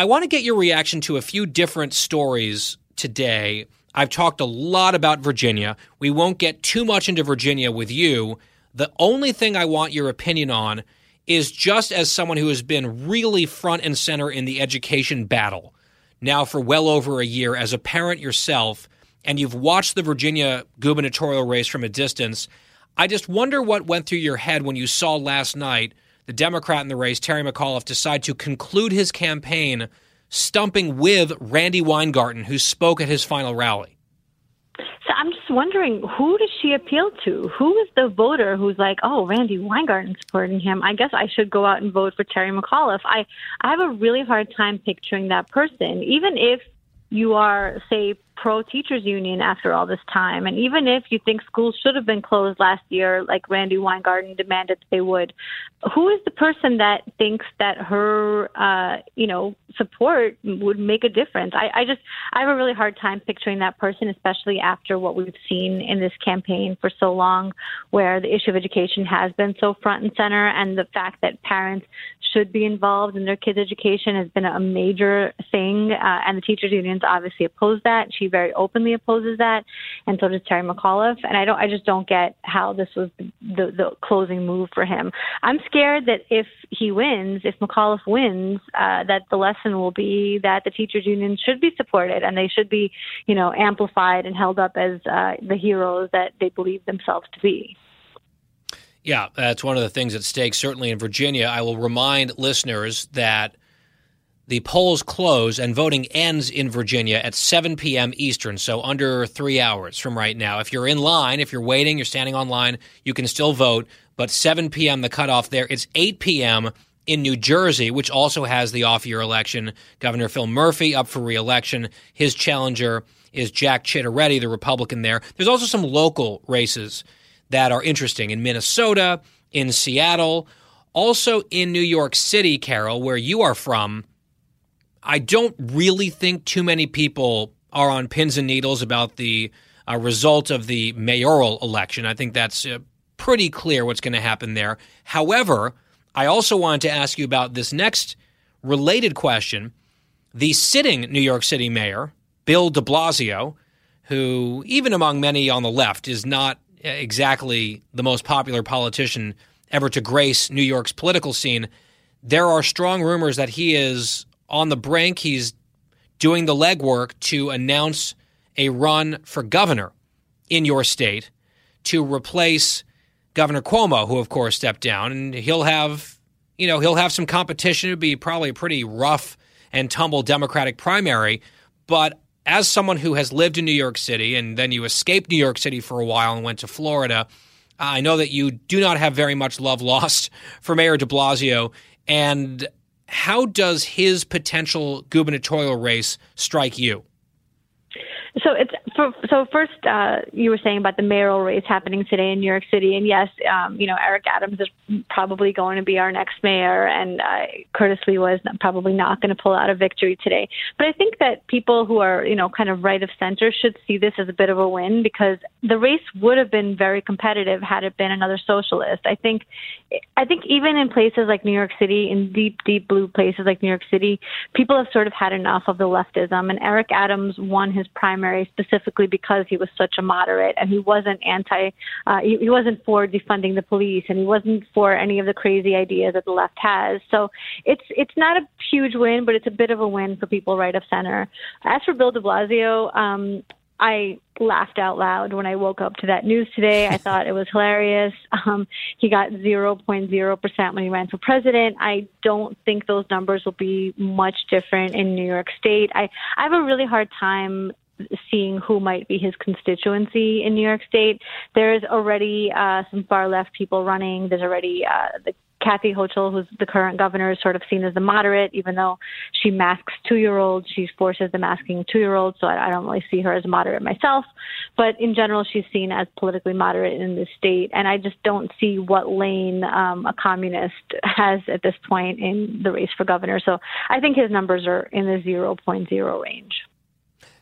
S1: I want to get your reaction to a few different stories today. I've talked a lot about Virginia. We won't get too much into Virginia with you. The only thing I want your opinion on is just as someone who has been really front and center in the education battle now for well over a year as a parent yourself, and you've watched the Virginia gubernatorial race from a distance. I just wonder what went through your head when you saw last night the Democrat in the race, Terry McAuliffe, decide to conclude his campaign stumping with Randi Weingarten, who spoke at his final rally.
S13: So I'm just wondering, who does she appeal to? Who is the voter who's like, oh, Randi Weingarten supporting him? I guess I should go out and vote for Terry McAuliffe. I, I have a really hard time picturing that person, even if you are, say, pro teachers union after all this time. And even if you think schools should have been closed last year, like Randi Weingarten demanded they would, who is the person that thinks that her, uh, you know, support would make a difference? I, I just, I have a really hard time picturing that person, especially after what we've seen in this campaign for so long, where the issue of education has been so front and center, and the fact that parents should be involved in their kids' education has been a major thing. Uh, and the teachers unions obviously oppose that. She very openly opposes that, and so does Terry McAuliffe. And I don't, I just don't get how this was the, the closing move for him. I'm scared that if he wins, if McAuliffe wins, uh, that the lesson will be that the teachers union should be supported and they should be, you know, amplified and held up as uh, the heroes that they believe themselves to be.
S1: Yeah, that's one of the things at stake, certainly in Virginia. I will remind listeners that the polls close and voting ends in Virginia at 7 p.m. Eastern, so under three hours from right now. If you're in line, if you're waiting, you're standing on line, you can still vote. But 7 p.m., the cutoff there. It's 8 p.m. in New Jersey, which also has the off year election. Governor Phil Murphy up for reelection. His challenger is Jack Ciattarelli, the Republican there. There's also some local races that are interesting in Minnesota, in Seattle, also in New York City, Carol, where you are from. I don't really think too many people are on pins and needles about the uh, result of the mayoral election. I think that's uh, pretty clear what's going to happen there. However, I also wanted to ask you about this next related question. The sitting New York City mayor, Bill de Blasio, who, even among many on the left, is not exactly the most popular politician ever to grace New York's political scene. There are strong rumors that he is on the brink. He's doing the legwork to announce a run for governor in your state to replace Governor Cuomo, who of course stepped down, and he'll have, you know, he'll have some competition. It'd be probably a pretty rough and tumble Democratic primary, but as someone who has lived in New York City and then you escaped New York City for a while and went to Florida, I know that you do not have very much love lost [laughs] for Mayor de Blasio. And how does his potential gubernatorial race strike you?
S13: So it's for, so first uh, you were saying about the mayoral race happening today in New York City, and yes, um, you know Eric Adams is probably going to be our next mayor, and uh, Curtis Sliwa was probably not going to pull out a victory today. But I think that people who are you know kind of right of center should see this as a bit of a win because the race would have been very competitive had it been another socialist. I think I think even in places like New York City, in deep deep blue places like New York City, people have sort of had enough of the leftism, and Eric Adams won his primary primary specifically because he was such a moderate and he wasn't anti, uh, he, he wasn't for defunding the police and he wasn't for any of the crazy ideas that the left has. So it's it's not a huge win, but it's a bit of a win for people right of center. As for Bill De Blasio, um, I laughed out loud when I woke up to that news today. I thought it was hilarious. Um, he got 0.0% when he ran for president. I don't think those numbers will be much different in New York State. I, I have a really hard time seeing who might be his constituency in New York State. There's already uh, some far left people running. There's already uh, the Kathy Hochul, who's the current governor, is sort of seen as the moderate, even though she masks two year olds. She forces the masking two year olds, so I, I don't really see her as moderate myself. But in general, she's seen as politically moderate in the state. And I just don't see what lane um, a communist has at this point in the race for governor. So I think his numbers are in the 0.0 range.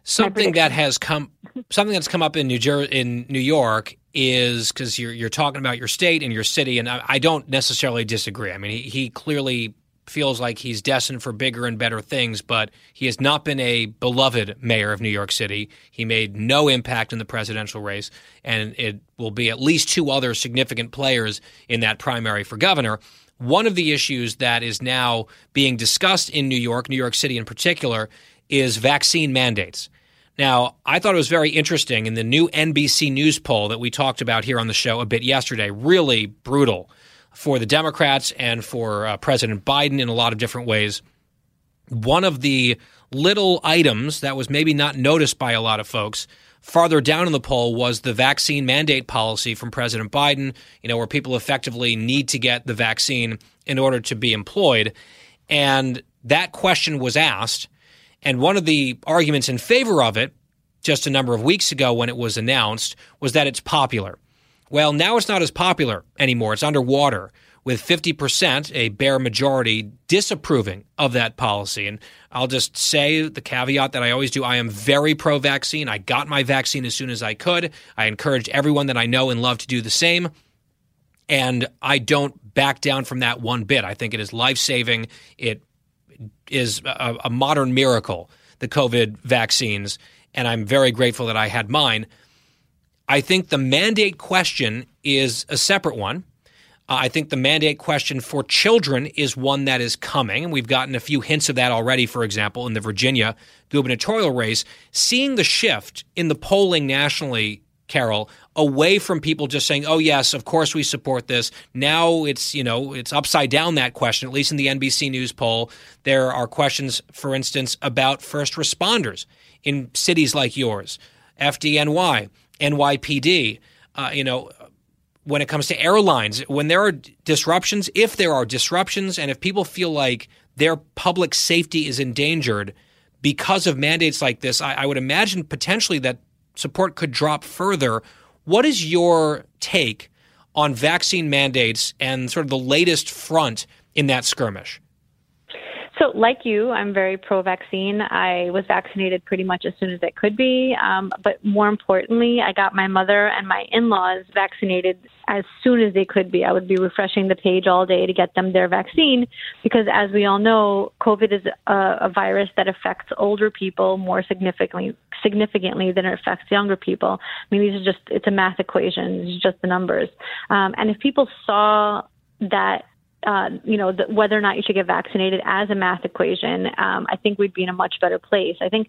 S1: Something that has come, something that's come up in New Jersey, in New York, is because you're you're talking about your state and your city, and I, I don't necessarily disagree. I mean, he, he clearly feels like he's destined for bigger and better things, but he has not been a beloved mayor of New York City. He made no impact in the presidential race, and it will be at least two other significant players in that primary for governor. One of the issues that is now being discussed in New York, New York City in particular, is vaccine mandates. Now, I thought it was very interesting in the new NBC News poll that we talked about here on the show a bit yesterday, really brutal for the Democrats and for uh, President Biden in a lot of different ways. One of the little items that was maybe not noticed by a lot of folks farther down in the poll was the vaccine mandate policy from President Biden, you know, where people effectively need to get the vaccine in order to be employed. And that question was asked and one of the arguments in favor of it, just a number of weeks ago when it was announced, was that it's popular. Well, now it's not as popular anymore. It's underwater, with 50%, a bare majority, disapproving of that policy. And I'll just say the caveat that I always do I am very pro vaccine. I got my vaccine as soon as I could. I encourage everyone that I know and love to do the same. And I don't back down from that one bit. I think it is life saving. It is a, a modern miracle, the COVID vaccines, and I'm very grateful that I had mine. I think the mandate question is a separate one. Uh, I think the mandate question for children is one that is coming, and we've gotten a few hints of that already, for example, in the Virginia gubernatorial race. Seeing the shift in the polling nationally, Carol, away from people just saying, "Oh yes, of course we support this." Now it's you know it's upside down that question. At least in the NBC News poll, there are questions, for instance, about first responders in cities like yours, FDNY, NYPD. Uh, you know, when it comes to airlines, when there are disruptions, if there are disruptions, and if people feel like their public safety is endangered because of mandates like this, I, I would imagine potentially that support could drop further what is your take on vaccine mandates and sort of the latest front in that skirmish?
S13: So, like you, I'm very pro vaccine. I was vaccinated pretty much as soon as it could be. Um, but more importantly, I got my mother and my in laws vaccinated as soon as they could be. I would be refreshing the page all day to get them their vaccine because, as we all know, COVID is a, a virus that affects older people more significantly significantly than it affects younger people. I mean, these are just, it's a math equation, it's just the numbers. Um, and if people saw that uh, you know, the, whether or not you should get vaccinated as a math equation, um, I think we'd be in a much better place. I think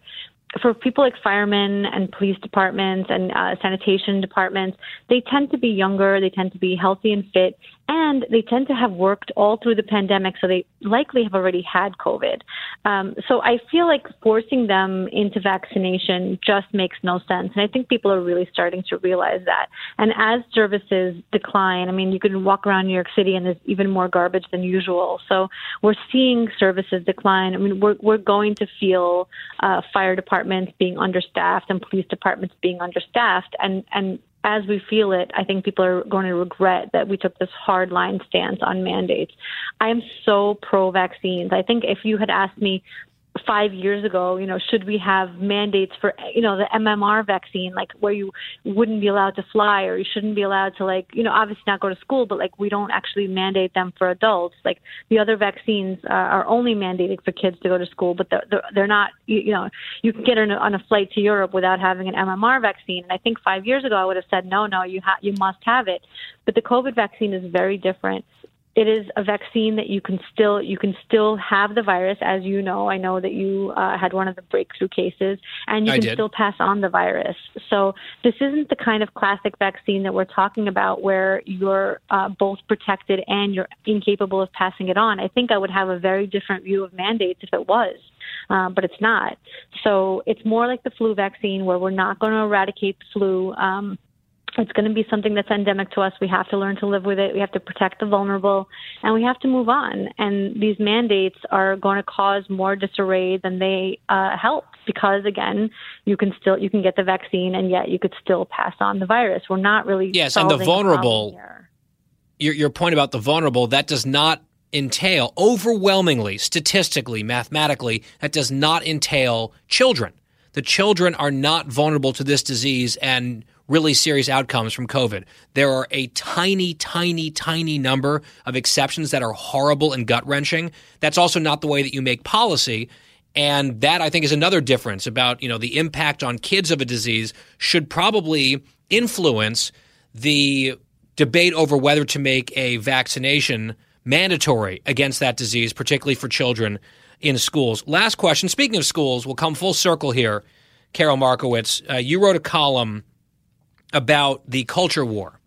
S13: for people like firemen and police departments and uh, sanitation departments, they tend to be younger, they tend to be healthy and fit, and they tend to have worked all through the pandemic, so they likely have already had COVID. Um, so I feel like forcing them into vaccination just makes no sense, and I think people are really starting to realize that. And as services decline, I mean, you can walk around New York City and there's even more garbage than usual. So we're seeing services decline. I mean, we're we're going to feel uh, fire departments being understaffed and police departments being understaffed, and and as we feel it, I think people are going to regret that we took this hard line stance on mandates. I am so pro vaccines. I think if you had asked me five years ago, you know, should we have mandates for, you know, the MMR vaccine, like where you wouldn't be allowed to fly or you shouldn't be allowed to, like, you know, obviously not go to school, but like we don't actually mandate them for adults. Like the other vaccines uh, are only mandated for kids to go to school, but they're, they're, they're not, you, you know, you can get on a, on a flight to Europe without having an MMR vaccine. And I think five years ago I would have said, no, no, you ha- you must have it. But the COVID vaccine is very different it is a vaccine that you can still you can still have the virus. As you know i know that you uh, had one of the breakthrough cases and you can still pass on the virus. So this isn't the kind of classic vaccine that we're talking about where you're uh, both protected and you're incapable of passing it on. I think i would have a very different view of mandates if it was uh, but it's not. So it's more like the flu vaccine where we're not going to eradicate the flu. Um, it's going to be something that's endemic to us. We have to learn to live with it. We have to protect the vulnerable, and we have to move on. And these mandates are going to cause more disarray than they uh, help because, again, you can still you can get the vaccine, and yet you could still pass on the virus. We're not really
S1: yes, and the vulnerable. Your your point about the vulnerable that does not entail overwhelmingly, statistically, mathematically, that does not entail children. The children are not vulnerable to this disease and really serious outcomes from COVID. There are a tiny, tiny, tiny number of exceptions that are horrible and gut wrenching. That's also not the way that you make policy. And that I think is another difference about, you know, the impact on kids of a disease should probably influence the debate over whether to make a vaccination mandatory against that disease, particularly for children in schools. Last question. Speaking of schools, we'll come full circle here. Carol Markowitz, uh, you wrote a column about the culture war.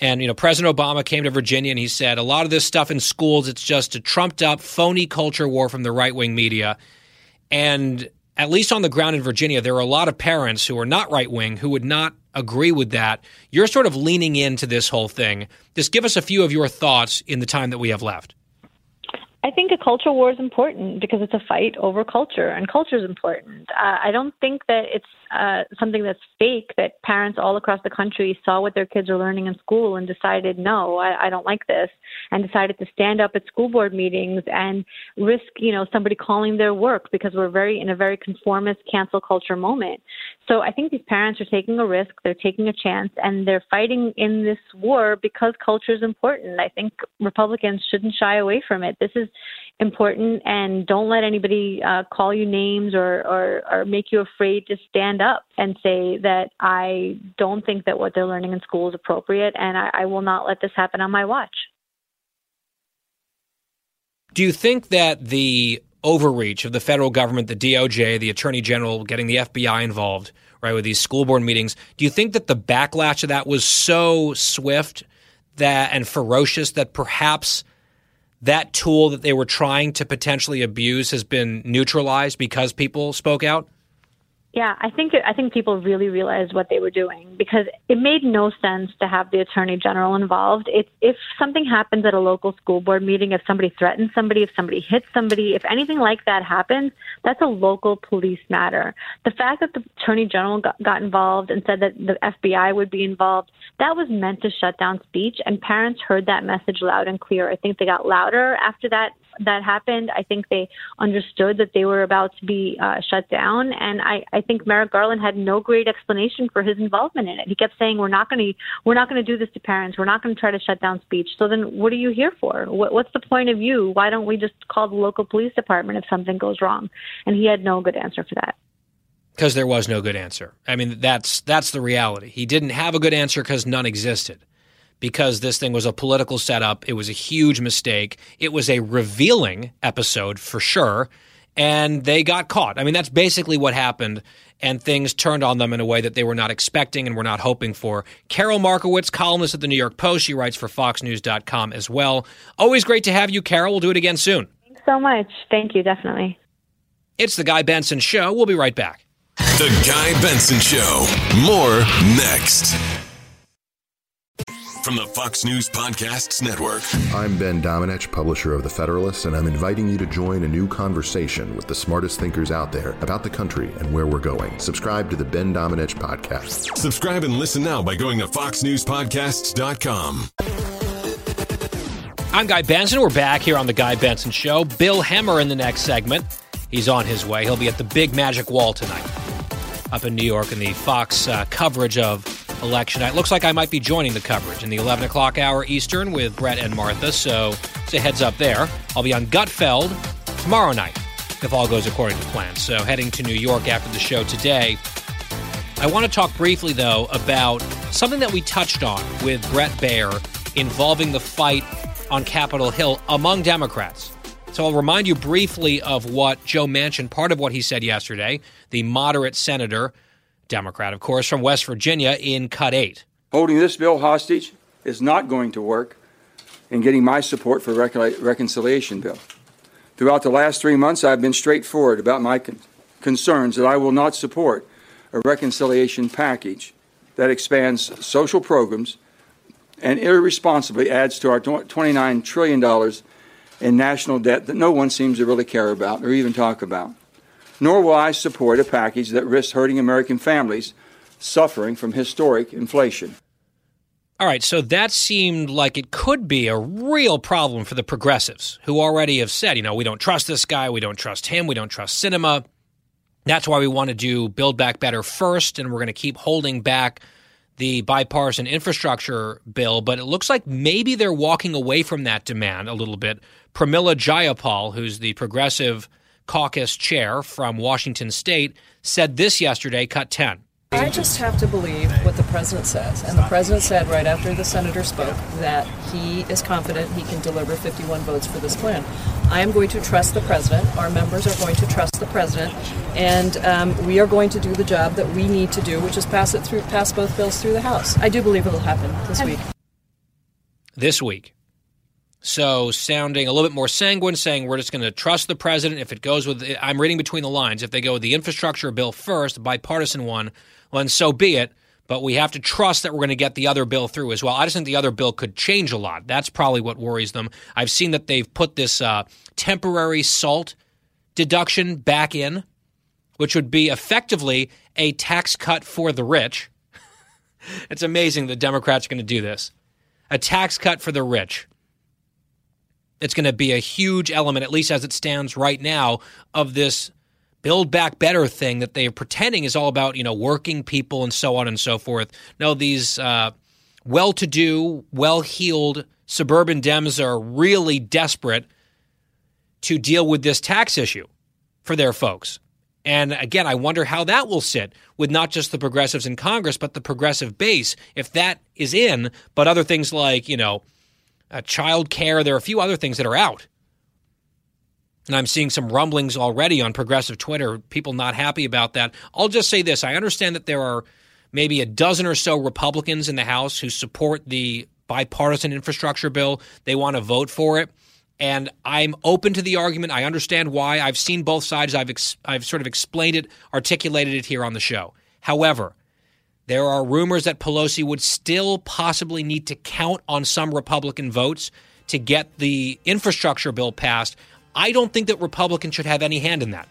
S1: And, you know, President Obama came to Virginia and he said, a lot of this stuff in schools, it's just a trumped up, phony culture war from the right wing media. And at least on the ground in Virginia, there are a lot of parents who are not right wing who would not agree with that. You're sort of leaning into this whole thing. Just give us a few of your thoughts in the time that we have left.
S13: I think a culture war is important because it's a fight over culture, and culture is important. Uh, I don't think that it's uh, something that's fake that parents all across the country saw what their kids are learning in school and decided, no, I, I don't like this, and decided to stand up at school board meetings and risk, you know, somebody calling their work because we're very in a very conformist cancel culture moment. So I think these parents are taking a risk, they're taking a chance, and they're fighting in this war because culture is important. I think Republicans shouldn't shy away from it. This is important and don't let anybody uh, call you names or, or, or make you afraid to stand up and say that I don't think that what they're learning in school is appropriate and I, I will not let this happen on my watch.
S1: Do you think that the overreach of the federal government, the DOJ, the Attorney General, getting the FBI involved, right, with these school board meetings, do you think that the backlash of that was so swift that and ferocious that perhaps that tool that they were trying to potentially abuse has been neutralized because people spoke out?
S13: Yeah, I think I think people really realized what they were doing because it made no sense to have the attorney general involved. If if something happens at a local school board meeting, if somebody threatens somebody, if somebody hits somebody, if anything like that happens, that's a local police matter. The fact that the attorney general got, got involved and said that the FBI would be involved, that was meant to shut down speech, and parents heard that message loud and clear. I think they got louder after that that happened. I think they understood that they were about to be uh, shut down, and I, I think Merrick Garland had no great explanation for his involvement in it. He kept saying, "We're not going to, we're not going to do this to parents. We're not going to try to shut down speech." So then, what are you here for? What, what's the point of you? Why don't we just call the local police department if something goes wrong? And he had no good answer for that
S1: because there was no good answer. I mean, that's that's the reality. He didn't have a good answer because none existed because this thing was a political setup. It was a huge mistake. It was a revealing episode for sure. And they got caught. I mean, that's basically what happened. And things turned on them in a way that they were not expecting and were not hoping for. Carol Markowitz, columnist at the New York Post. She writes for FoxNews.com as well. Always great to have you, Carol. We'll do it again soon.
S13: Thanks so much. Thank you, definitely.
S1: It's The Guy Benson Show. We'll be right back.
S4: The Guy Benson Show. More next from the Fox News Podcasts Network.
S14: I'm Ben Domenech, publisher of The Federalist, and I'm inviting you to join a new conversation with the smartest thinkers out there about the country and where we're going. Subscribe to the Ben Domenech Podcast.
S4: Subscribe and listen now by going to foxnewspodcasts.com.
S1: I'm Guy Benson. We're back here on The Guy Benson Show. Bill Hemmer in the next segment. He's on his way. He'll be at the Big Magic Wall tonight up in New York in the Fox uh, coverage of election night. Looks like I might be joining the coverage in the 11 o'clock hour Eastern with Bret and Martha, so it's a heads up there. I'll be on Gutfeld tomorrow night if all goes according to plan. So heading to New York after the show today. I want to talk briefly, though, about something that we touched on with Bret Baier involving the fight on Capitol Hill among Democrats. So I'll remind you briefly of what Joe Manchin, part of what he said yesterday, the moderate senator Democrat, of course, from West Virginia in Cut 8.
S15: Holding this bill hostage is not going to work in getting my support for rec- reconciliation bill. Throughout the last three months, I've been straightforward about my con- concerns that I will not support a reconciliation package that expands social programs and irresponsibly adds to our $29 trillion in national debt that no one seems to really care about or even talk about. Nor will I support a package that risks hurting American families suffering from historic inflation.
S1: All right, so that seemed like it could be a real problem for the progressives who already have said, you know, we don't trust this guy, we don't trust him, we don't trust Sinema. That's why we want to do Build Back Better first, and we're going to keep holding back the bipartisan infrastructure bill. But it looks like maybe they're walking away from that demand a little bit. Pramila Jayapal, who's the progressive caucus chair from Washington state, said this yesterday, cut 10.
S16: I just have to believe what the president says. And the president said right after the senator spoke that he is confident he can deliver 51 votes for this plan. I am going to trust the president. Our members are going to trust the president. And um, we are going to do the job that we need to do, which is pass it through, pass both bills through the House. I do believe it will happen this week.
S1: This week. So, sounding a little bit more sanguine, saying we're just going to trust the president. If it goes with, I'm reading between the lines. If they go with the infrastructure bill first, bipartisan one, and so be it. But we have to trust that we're going to get the other bill through as well. I just think the other bill could change a lot. That's probably what worries them. I've seen that they've put this uh, temporary SALT deduction back in, which would be effectively a tax cut for the rich. [laughs] it's amazing the Democrats are going to do this. A tax cut for the rich. It's going to be a huge element, at least as it stands right now, of this build back better thing that they're pretending is all about you know working people and so on and so forth. No these uh, well-to-do well-heeled suburban dems are really desperate to deal with this tax issue for their folks. And again i wonder how that will sit with not just the progressives in congress but the progressive base if that is in but other things like you know uh, child care there are a few other things that are out and I'm seeing some rumblings already on progressive Twitter, people not happy about that. I'll just say this I understand that there are maybe a dozen or so Republicans in the House who support the bipartisan infrastructure bill. They want to vote for it. And I'm open to the argument. I understand why. I've seen both sides. I've, ex- I've sort of explained it, articulated it here on the show. However, there are rumors that Pelosi would still possibly need to count on some Republican votes to get the infrastructure bill passed I don't think that Republicans should have any hand in that.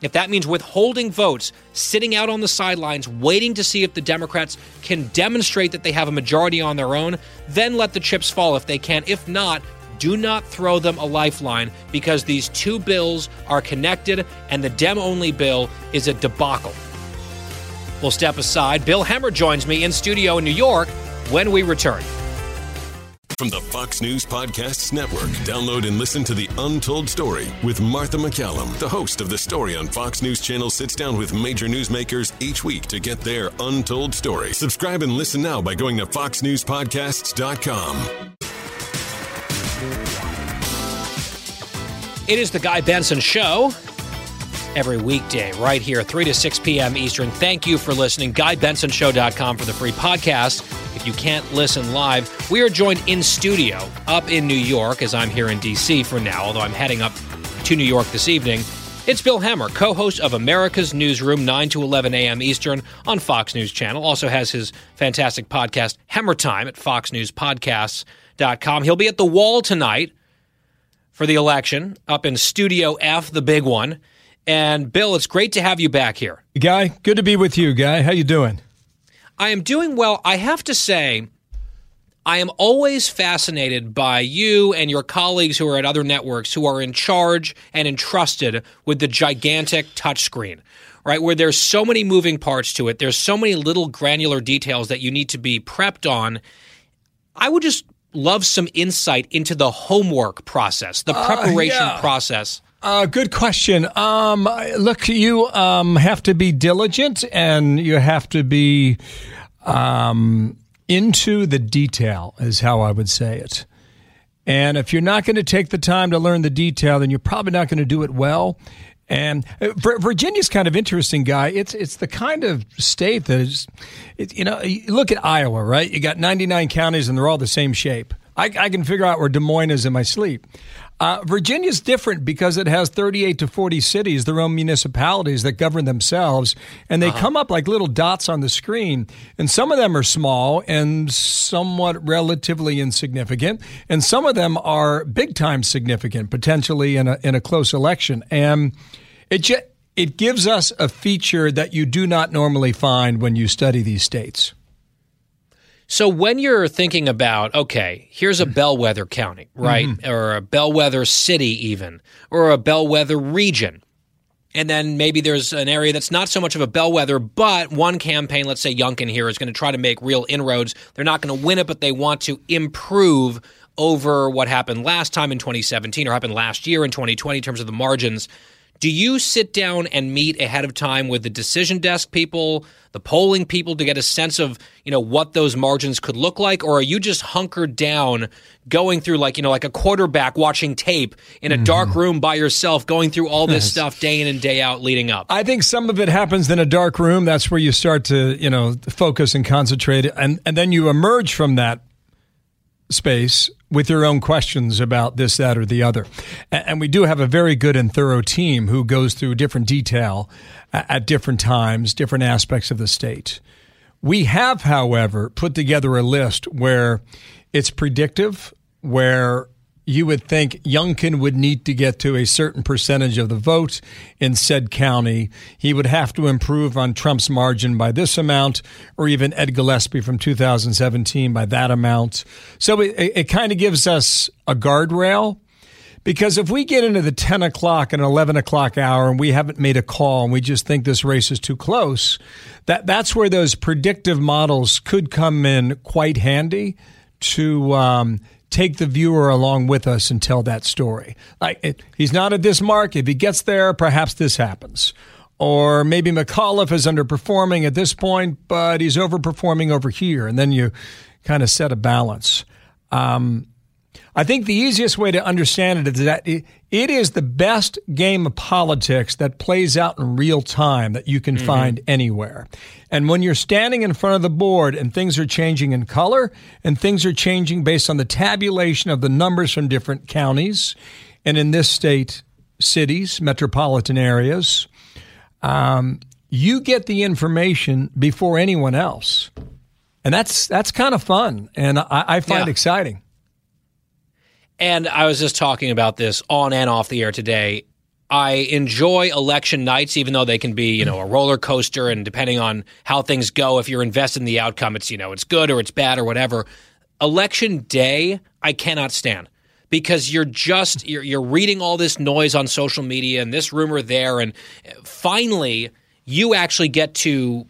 S1: If that means withholding votes, sitting out on the sidelines, waiting to see if the Democrats can demonstrate that they have a majority on their own, then let the chips fall if they can. If not, do not throw them a lifeline because these two bills are connected and the Dem only bill is a debacle. We'll step aside. Bill Hemmer joins me in studio in New York when we return.
S4: From the Fox News Podcasts Network, download and listen to The Untold Story with Martha MacCallum. The host of The Story on Fox News Channel sits down with major newsmakers each week to get their untold story. Subscribe and listen now by going to foxnewspodcasts.com.
S1: It is the Guy Benson Show every weekday right here, 3 to 6 p.m. Eastern. Thank you for listening. GuyBensonShow.com for the free podcast. If you can't listen live, we are joined in studio up in New York as I'm here in D.C. for now, although I'm heading up to New York this evening. It's Bill Hemmer, co host of America's Newsroom, 9 to 11 a.m. Eastern on Fox News Channel. Also has his fantastic podcast, Hemmer Time, at foxnewspodcasts.com. He'll be at the wall tonight for the election up in Studio F, the big one. And Bill, it's great to have you back here.
S17: Guy, good to be with you, Guy. How you doing?
S1: I am doing well. I have to say, I am always fascinated by you and your colleagues who are at other networks who are in charge and entrusted with the gigantic touchscreen, right? Where there's so many moving parts to it, there's so many little granular details that you need to be prepped on. I would just love some insight into the homework process, the preparation uh, yeah. process
S17: uh, good question. Um, look, you um, have to be diligent and you have to be um, into the detail, is how I would say it. And if you're not going to take the time to learn the detail, then you're probably not going to do it well. And uh, Virginia's kind of interesting, guy. It's it's the kind of state that is, it, you know, you look at Iowa, right? You got 99 counties and they're all the same shape. I, I can figure out where Des Moines is in my sleep. Uh, Virginia's different because it has 38 to 40 cities, their own municipalities that govern themselves, and they uh-huh. come up like little dots on the screen. And some of them are small and somewhat relatively insignificant, and some of them are big time significant, potentially in a in a close election. And it just it gives us a feature that you do not normally find when you study these states.
S1: So when you're thinking about, okay, here's a mm-hmm. bellwether county, right? Mm-hmm. Or a bellwether city, even, or a bellwether region. And then maybe there's an area that's not so much of a bellwether, but one campaign, let's say Youngkin here, is going to try to make real inroads. They're not going to win it, but they want to improve over what happened last time in 2017 or happened last year in 2020 in terms of the margins. Do you sit down and meet ahead of time with the decision desk people, the polling people to get a sense of, you know, what those margins could look like or are you just hunkered down going through like, you know, like a quarterback watching tape in a mm-hmm. dark room by yourself going through all this stuff day in and day out leading up?
S17: I think some of it happens in a dark room. That's where you start to, you know, focus and concentrate and and then you emerge from that space with your own questions about this, that, or the other. And we do have a very good and thorough team who goes through different detail at different times, different aspects of the state. We have, however, put together a list where it's predictive, where you would think Youngkin would need to get to a certain percentage of the vote in said county. He would have to improve on Trump's margin by this amount, or even Ed Gillespie from 2017 by that amount. So it, it kind of gives us a guardrail. Because if we get into the 10 o'clock and 11 o'clock hour and we haven't made a call and we just think this race is too close, that, that's where those predictive models could come in quite handy to um, take the viewer along with us and tell that story. Like it, he's not at this mark. If he gets there, perhaps this happens. Or maybe McAuliffe is underperforming at this point, but he's overperforming over here, and then you kind of set a balance. Um, I think the easiest way to understand it is that it is the best game of politics that plays out in real time that you can mm-hmm. find anywhere. And when you're standing in front of the board and things are changing in color and things are changing based on the tabulation of the numbers from different counties and in this state, cities, metropolitan areas, um, you get the information before anyone else. And that's that's kind of fun and I, I find yeah. exciting.
S1: And I was just talking about this on and off the air today. I enjoy election nights, even though they can be, you know, a roller coaster. And depending on how things go, if you're invested in the outcome, it's, you know, it's good or it's bad or whatever. Election day, I cannot stand because you're just you're, you're reading all this noise on social media and this rumor there, and finally you actually get to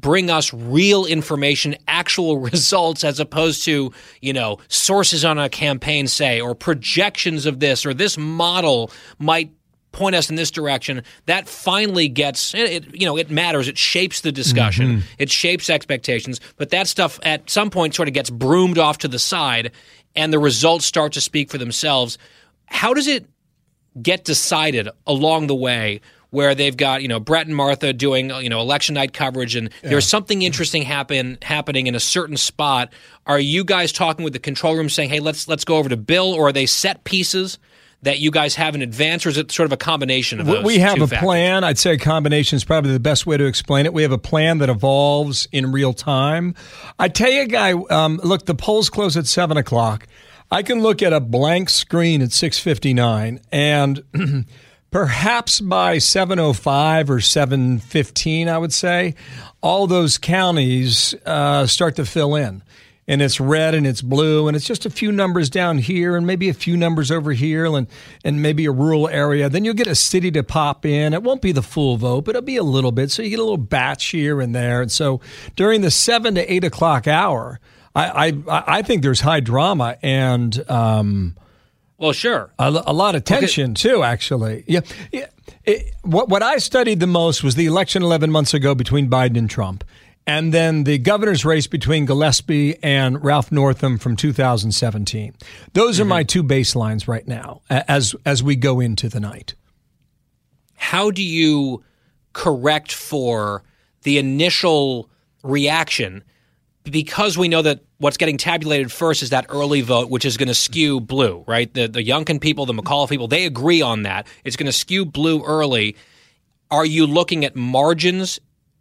S1: bring us real information, actual [laughs] results, as opposed to, you know, sources on a campaign say, or projections of this, or this model might point us in this direction. That finally gets it you know it matters. It shapes the discussion. Mm-hmm. it shapes expectations. But that stuff at some point sort of gets broomed off to the side and the results start to speak for themselves. How does it get decided along the way where they've got you know Bret and Martha doing you know election night coverage, and yeah. there's something interesting happen happening in a certain spot. Are you guys talking with the control room saying, "Hey, let's let's go over to Bill," or are they set pieces? That you guys have in advance, or is it sort of a combination of those?
S17: We have a
S1: factors?
S17: plan. I'd say a combination is probably the best way to explain it. We have a plan that evolves in real time. I tell you, guy, um, look, the polls close at seven o'clock. I can look at a blank screen at six fifty nine, and [clears throat] perhaps by 705 or 715 i would say all those counties uh, start to fill in. And it's red and it's blue and it's just a few numbers down here and maybe a few numbers over here and, and maybe a rural area. Then you'll get a city to pop in. It won't be the full vote but it'll be a little bit. So you get a little batch here and there. And so during the 7 to 8 o'clock hour i, I, I think there's high drama and um,
S1: well, sure.
S17: A, a lot of tension okay. too, actually. Yeah. yeah. It, what what I studied the most was the election 11 months ago between Biden and Trump, and then the governor's race between Gillespie and Ralph Northam from 2017. Those mm-hmm. are my two baselines right now as as we go into the night.
S1: How do you correct for the initial reaction because we know that what's getting tabulated first is that early vote, which is going to skew blue, right? The the Youngkin people, the McAuliffe people, they agree on that. It's going to skew blue early. Are you looking at margins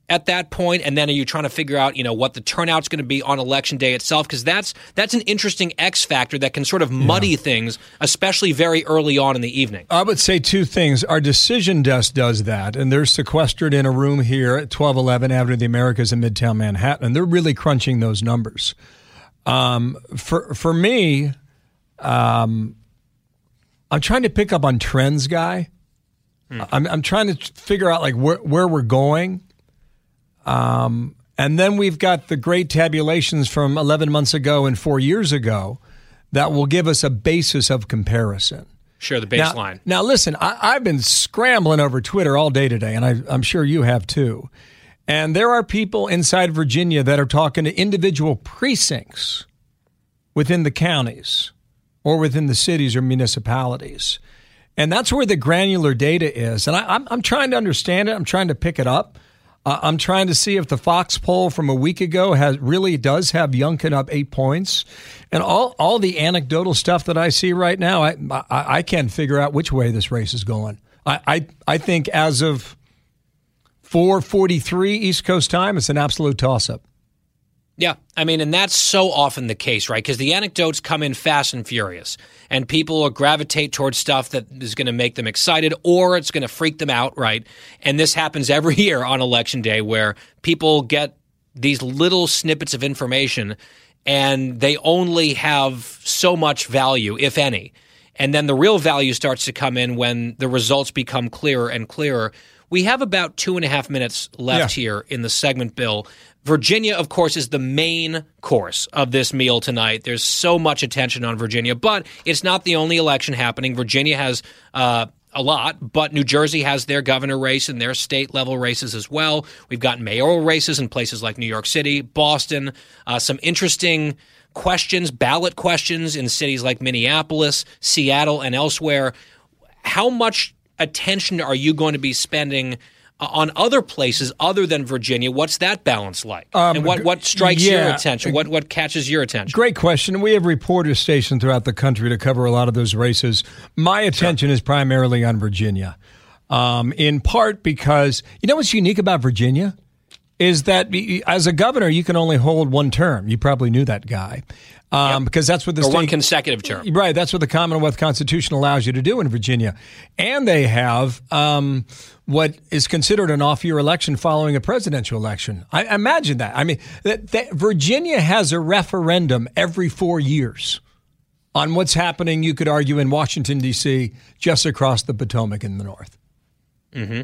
S1: at that point and then are you trying to figure out you know what the turnout's going to be on election day itself? Because that's that's an interesting x factor that can sort of muddy yeah. things especially very early on in the evening.
S17: I would say two things. Our decision desk does that and they're sequestered in a room here at 1211 avenue of the americas in midtown manhattan and they're really crunching those numbers. Um, for for me um, i'm trying to pick up on trends guy. Hmm. I'm, I'm trying to figure out like where, where we're going um, and then we've got the great tabulations from 11 months ago and four years ago that will give us a basis of comparison.
S1: Sure, the baseline.
S17: Now, now listen, I, have been scrambling over Twitter all day today, and I, I'm sure you have too. And there are people inside Virginia that are talking to individual precincts within the counties or within the cities or municipalities. And that's where the granular data is. And I, am trying to understand it, I'm trying to pick it up. Uh, I'm trying to see if the Fox poll from a week ago has really does have Youngkin up eight points, and all all the anecdotal stuff that I see right now, I I, I can't figure out which way this race is going. I I, I think as of 4:43 East Coast time, it's an absolute toss up.
S1: Yeah, I mean, and that's so often the case, right? Because the anecdotes come in fast and furious, and people will gravitate towards stuff that is going to make them excited or it's going to freak them out, right? And this happens every [laughs] year on election day where people get these little snippets of information and they only have so much value, if any. And then the real value starts to come in when the results become clearer and clearer. We have about two and a half minutes left yeah. here in the segment, Bill. Virginia, of course, is the main course of this meal tonight. There's so much attention on Virginia, but it's not the only election happening. Virginia has uh, a lot, but New Jersey has their governor race and their state level races as well. We've got mayoral races in places like New York City, Boston, uh, some interesting questions, ballot questions in cities like Minneapolis, Seattle, and elsewhere. How much attention are you going to be spending? Uh, on other places other than Virginia, what's that balance like? Um, and what, what strikes yeah, your attention? What what catches your attention?
S17: Great question. We have reporters stationed throughout the country to cover a lot of those races. My attention sure. is primarily on Virginia, um, in part because you know what's unique about Virginia is that as a governor you can only hold one term. You probably knew that guy. Um, yep. because that's what the state,
S1: one consecutive term,
S17: right? That's what the Commonwealth Constitution allows you to do in Virginia, and they have um, what is considered an off-year election following a presidential election. I imagine that. I mean, that, that Virginia has a referendum every four years on what's happening. You could argue in Washington D.C., just across the Potomac in the north.
S1: Mm-hmm.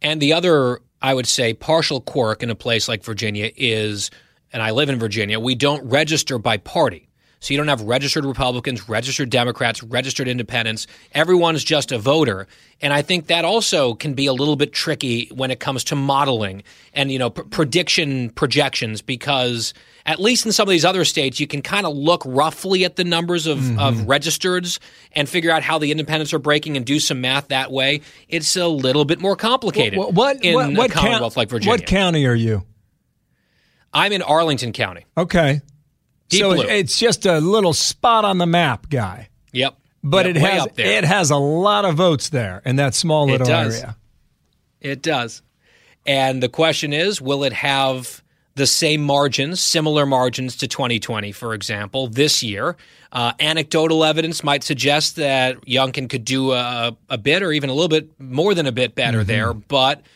S1: And the other, I would say, partial quirk in a place like Virginia is and I live in Virginia, we don't register by party. So you don't have registered Republicans, registered Democrats, registered independents. Everyone's just a voter. And I think that also can be a little bit tricky when it comes to modeling and, you know, pr- prediction projections because at least in some of these other states, you can kind of look roughly at the numbers of, mm-hmm. of registereds and figure out how the independents are breaking and do some math that way. It's a little bit more complicated what, what, in what, what a Commonwealth like Virginia.
S17: What county are you?
S1: I'm in Arlington County.
S17: Okay. Deep so blue. it's just a little spot on the map, guy.
S1: Yep.
S17: But
S1: yep,
S17: it has it has a lot of votes there in that small little
S1: it does.
S17: area.
S1: It does. And the question is, will it have the same margins, similar margins to 2020, for example, this year? Uh, anecdotal evidence might suggest that Youngkin could do a, a bit or even a little bit more than a bit better mm-hmm. there, but –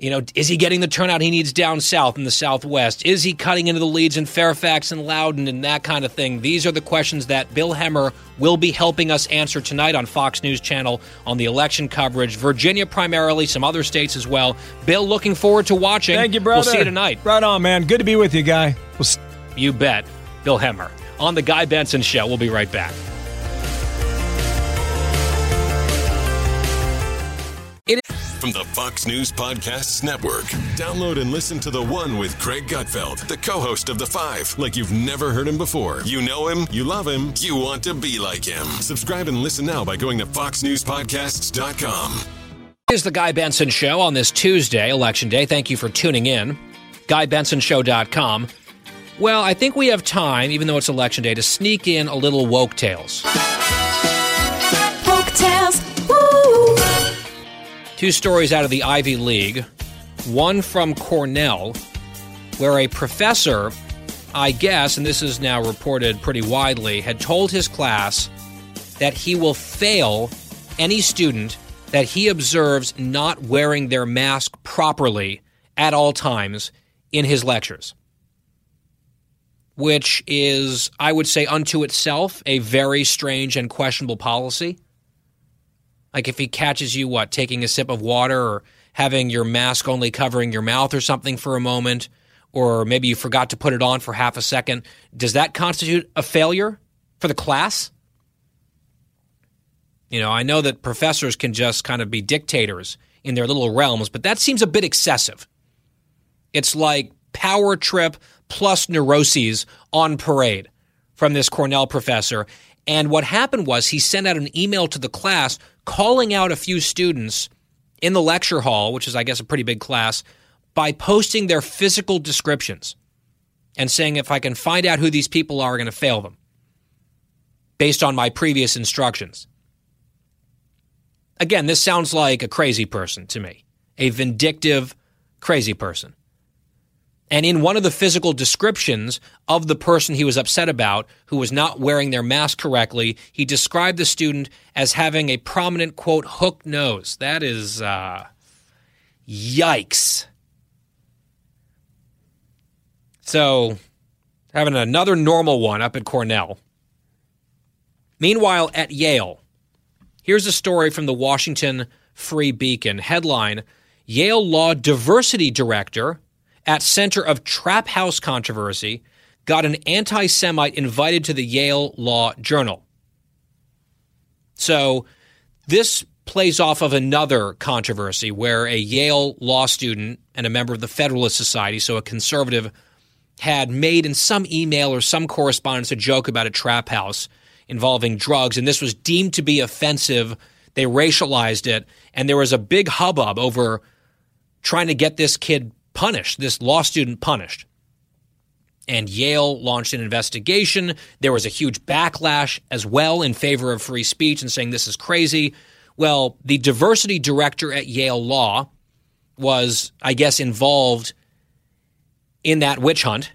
S1: you know, is he getting the turnout he needs down south in the Southwest? Is he cutting into the leads in Fairfax and Loudoun and that kind of thing? These are the questions that Bill Hemmer will be helping us answer tonight on Fox News Channel on the election coverage. Virginia primarily, some other states as well. Bill, looking forward to watching.
S17: Thank you, brother.
S1: We'll see you tonight.
S17: Right on, man. Good to be with you, guy. We'll
S1: you bet. Bill Hemmer on the Guy Benson Show. We'll be right back.
S4: From the Fox News Podcasts Network. Download and listen to The One with Greg Gutfeld, the co host of The Five, like you've never heard him before. You know him, you love him, you want to be like him. Subscribe and listen now by going to FoxNewsPodcasts.com.
S1: Here's the Guy Benson Show on this Tuesday, Election Day. Thank you for tuning in. GuyBensonShow.com. Well, I think we have time, even though it's election day, to sneak in a little woke tales. Two stories out of the Ivy League. One from Cornell, where a professor, I guess, and this is now reported pretty widely, had told his class that he will fail any student that he observes not wearing their mask properly at all times in his lectures. Which is, I would say, unto itself a very strange and questionable policy. Like if he catches you, what, taking a sip of water or having your mask only covering your mouth or something for a moment, or maybe you forgot to put it on for half a second, does that constitute a failure for the class? You know, I know that professors can just kind of be dictators in their little realms, but that seems a bit excessive. It's like power trip plus neuroses on parade from this Cornell professor. And what happened was he sent out an email to the class calling out a few students in the lecture hall, which is, I guess, a pretty big class, by posting their physical descriptions and saying, if I can find out who these people are, I'm going to fail them based on my previous instructions. Again, this sounds like a crazy person to me, a vindictive, crazy person. And in one of the physical descriptions of the person he was upset about, who was not wearing their mask correctly, he described the student as having a prominent, quote, hook nose. That is, uh, yikes. So, having another normal one up at Cornell. Meanwhile, at Yale, here's a story from the Washington Free Beacon. Headline Yale Law Diversity Director at center of Trap House controversy got an anti Semite invited to the Yale Law Journal. So, this plays off of another controversy where a Yale law student and a member of the Federalist Society, so a conservative, had made in some email or some correspondence a joke about a trap house involving drugs, and this was deemed to be offensive. They racialized it, and there was a big hubbub over trying to get this kid punished, this law student punished. And Yale launched an investigation. There was a huge backlash as well in favor of free speech and saying this is crazy. Well, the diversity director at Yale Law was, I guess, involved in that witch hunt,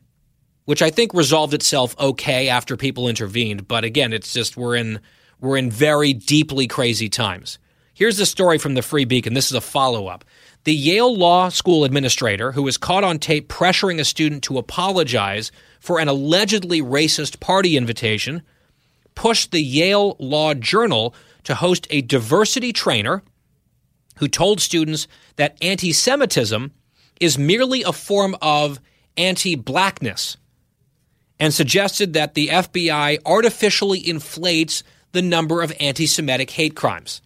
S1: which I think resolved itself okay after people intervened. But again, it's just we're in we're in very deeply crazy times. Here's the story from the Free Beacon. This is a follow up. The Yale Law School administrator, who was caught on tape pressuring a student to apologize for an allegedly racist party invitation, pushed the Yale Law Journal to host a diversity trainer who told students that anti Semitism is merely a form of anti blackness and suggested that the FBI artificially inflates the number of anti Semitic hate crimes.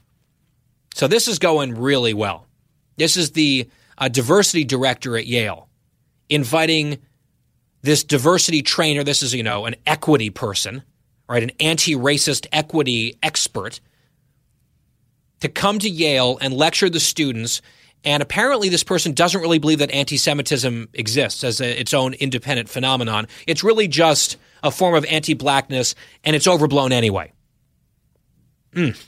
S1: So this is going really well. This is the uh, diversity director at Yale inviting this diversity trainer. This is, you know, an equity person, right? An anti racist equity expert to come to Yale and lecture the students. And apparently, this person doesn't really believe that anti Semitism exists as a, its own independent phenomenon. It's really just a form of anti blackness, and it's overblown anyway. Mm.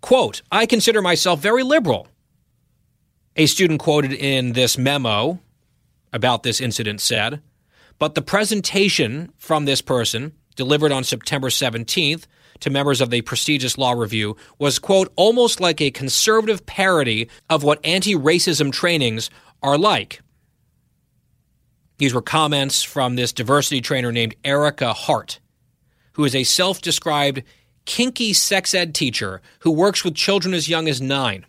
S1: Quote I consider myself very liberal a student quoted in this memo about this incident said, but the presentation from this person, delivered on September 17th to members of the prestigious law review, was, quote, almost like a conservative parody of what anti racism trainings are like. These were comments from this diversity trainer named Erica Hart, who is a self described kinky sex ed teacher who works with children as young as nine.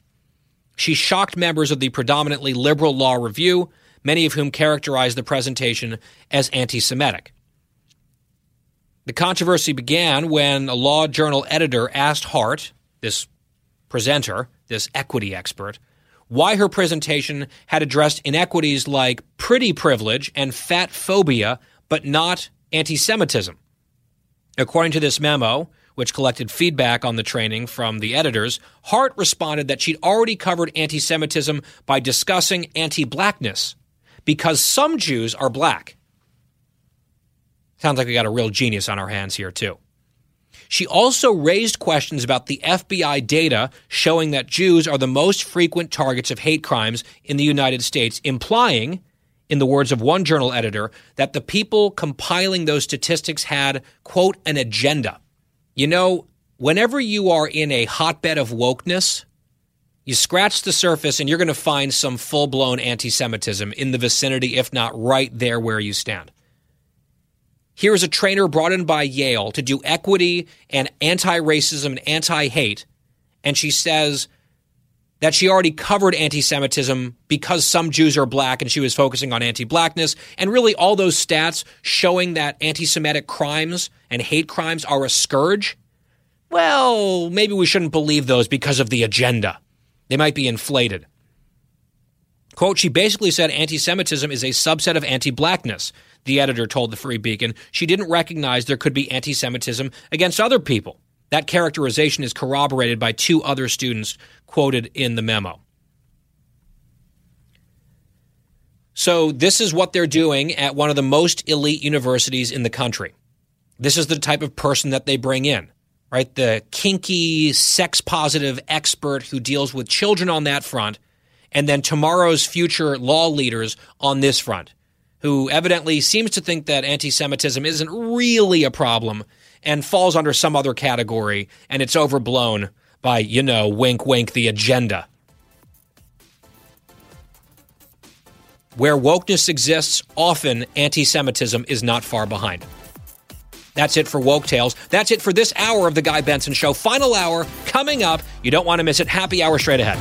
S1: She shocked members of the predominantly liberal law review, many of whom characterized the presentation as anti Semitic. The controversy began when a law journal editor asked Hart, this presenter, this equity expert, why her presentation had addressed inequities like pretty privilege and fat phobia, but not anti Semitism. According to this memo, which collected feedback on the training from the editors, Hart responded that she'd already covered anti Semitism by discussing anti blackness because some Jews are black. Sounds like we got a real genius on our hands here, too. She also raised questions about the FBI data showing that Jews are the most frequent targets of hate crimes in the United States, implying, in the words of one journal editor, that the people compiling those statistics had, quote, an agenda. You know, whenever you are in a hotbed of wokeness, you scratch the surface and you're going to find some full blown anti Semitism in the vicinity, if not right there where you stand. Here's a trainer brought in by Yale to do equity and anti racism and anti hate. And she says that she already covered anti Semitism because some Jews are black and she was focusing on anti blackness. And really, all those stats showing that anti Semitic crimes and hate crimes are a scourge. Well, maybe we shouldn't believe those because of the agenda. They might be inflated. Quote, she basically said anti Semitism is a subset of anti blackness the editor told the Free Beacon. She didn't recognize there could be anti Semitism against other people. That characterization is corroborated by two other students quoted in the memo. So, this is what they're doing at one of the most elite universities in the country. This is the type of person that they bring in, right? The kinky, sex positive expert who deals with children on that front, and then tomorrow's future law leaders on this front who evidently seems to think that anti Semitism isn't really a problem and falls under some other category, and it's overblown by, you know, wink, wink, the agenda. Where wokeness exists, often anti Semitism is not far behind. That's it for Woke Tales. That's it for this hour of The Guy Benson Show. Final hour coming up. You don't want to miss it. Happy hour straight ahead.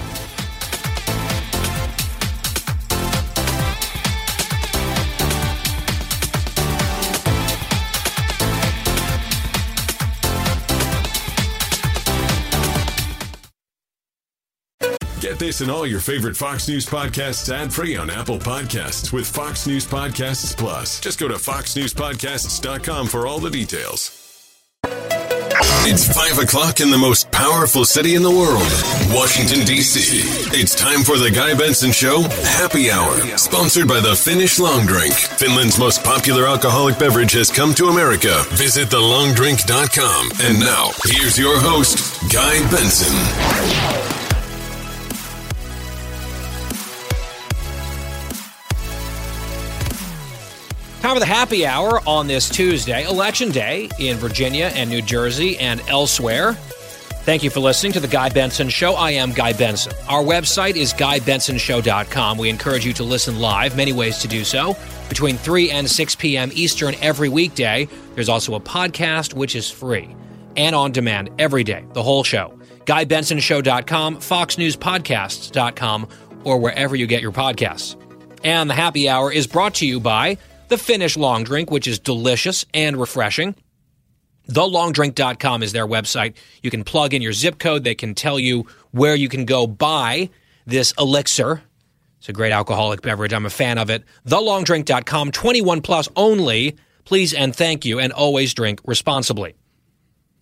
S4: This and all your favorite Fox News podcasts ad free on Apple Podcasts with Fox News Podcasts Plus. Just go to foxnewspodcasts.com for all the details. It's 5 o'clock in the most powerful city in the world, Washington, D.C. It's time for the Guy Benson Show Happy Hour, sponsored by the Finnish Long Drink. Finland's most popular alcoholic beverage has come to America. Visit thelongdrink.com. And now, here's your host, Guy Benson.
S1: Time for the happy hour on this Tuesday, Election Day in Virginia and New Jersey and elsewhere. Thank you for listening to the Guy Benson Show. I am Guy Benson. Our website is GuyBensonShow.com. We encourage you to listen live, many ways to do so, between 3 and 6 p.m. Eastern every weekday. There's also a podcast, which is free and on demand every day, the whole show. GuyBensonShow.com, FoxNewsPodcasts.com, or wherever you get your podcasts. And the happy hour is brought to you by the Finnish long drink, which is delicious and refreshing. TheLongDrink.com is their website. You can plug in your zip code. They can tell you where you can go buy this elixir. It's a great alcoholic beverage. I'm a fan of it. TheLongDrink.com, 21 plus only. Please and thank you, and always drink responsibly.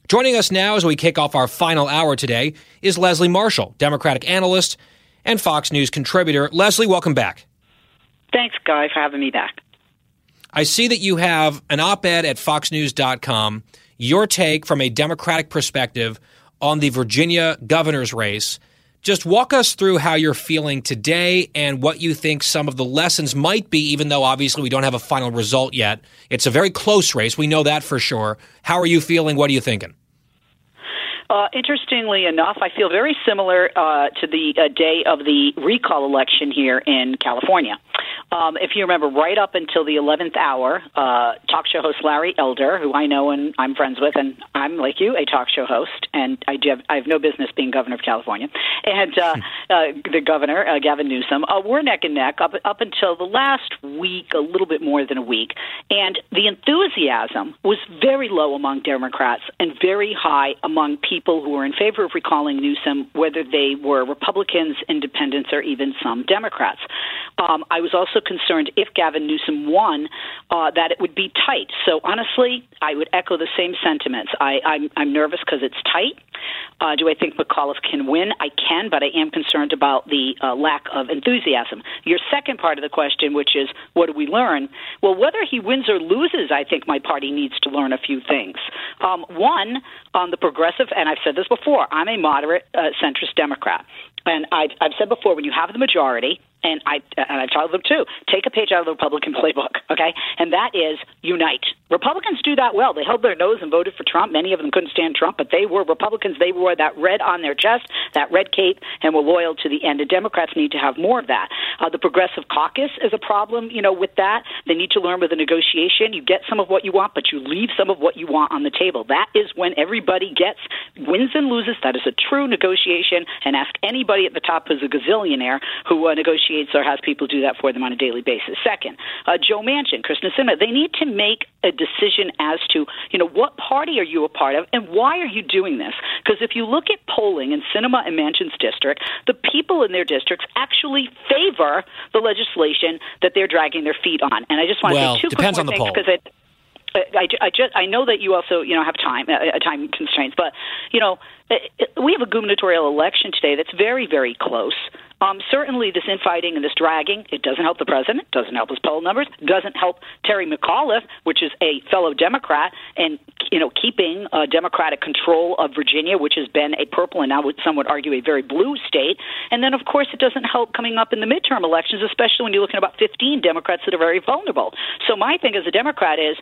S1: Joining us now as we kick off our final hour today is Leslie Marshall, Democratic analyst and Fox News contributor. Leslie, welcome back.
S18: Thanks, Guy, for having me back.
S1: I see that you have an op ed at foxnews.com, your take from a Democratic perspective on the Virginia governor's race. Just walk us through how you're feeling today and what you think some of the lessons might be, even though obviously we don't have a final result yet. It's a very close race. We know that for sure. How are you feeling? What are you thinking?
S18: Uh, interestingly enough, I feel very similar uh, to the uh, day of the recall election here in California. Um, if you remember, right up until the 11th hour, uh, talk show host Larry Elder, who I know and I'm friends with, and I'm like you, a talk show host, and I, do have, I have no business being governor of California, and uh, [laughs] uh, the governor, uh, Gavin Newsom, uh, we're neck and neck up, up until the last week, a little bit more than a week. And the enthusiasm was very low among Democrats and very high among people who were in favor of recalling Newsom, whether they were Republicans, independents, or even some Democrats. Um, I was also concerned if Gavin Newsom won uh, that it would be tight. So honestly, I would echo the same sentiments. I, I'm, I'm nervous because it's tight. Uh, do I think McAuliffe can win? I can, but I am concerned about the uh, lack of enthusiasm. Your second part of the question, which is what do we learn? Well, whether he wins or loses, I think my party needs to learn a few things. Um, one, on the progressive, and I've said this before, I'm a moderate uh, centrist Democrat. And I've, I've said before, when you have the majority, and I and I've told them too. Take a page out of the Republican playbook, okay? And that is unite. Republicans do that well. They held their nose and voted for Trump. Many of them couldn't stand Trump, but they were Republicans. They wore that red on their chest, that red cape, and were loyal to the end. And Democrats need to have more of that. Uh, the Progressive Caucus is a problem, you know, with that. They need to learn with a negotiation. You get some of what you want, but you leave some of what you want on the table. That is when everybody gets wins and loses. That is a true negotiation. And ask anybody at the top who's a gazillionaire who uh, negotiates or has people do that for them on a daily basis. Second, uh, Joe Manchin, Kyrsten Sinema, they need to make a decision as to, you know, what party are you a part of and why are you doing this? Because if you look at polling in Sinema and Manchin's district, the people in their districts actually favor the legislation that they're dragging their feet on. And I just want
S1: Well,
S18: to say two
S1: depends
S18: quick
S1: on
S18: things because it. I, I just I know that you also you know have time uh, time constraints, but you know uh, we have a gubernatorial election today that's very very close. Um, certainly, this infighting and this dragging it doesn't help the president, doesn't help his poll numbers, doesn't help Terry McAuliffe, which is a fellow Democrat, and you know keeping uh, Democratic control of Virginia, which has been a purple and now would some would argue a very blue state. And then of course it doesn't help coming up in the midterm elections, especially when you're looking at about 15 Democrats that are very vulnerable. So my thing as a Democrat is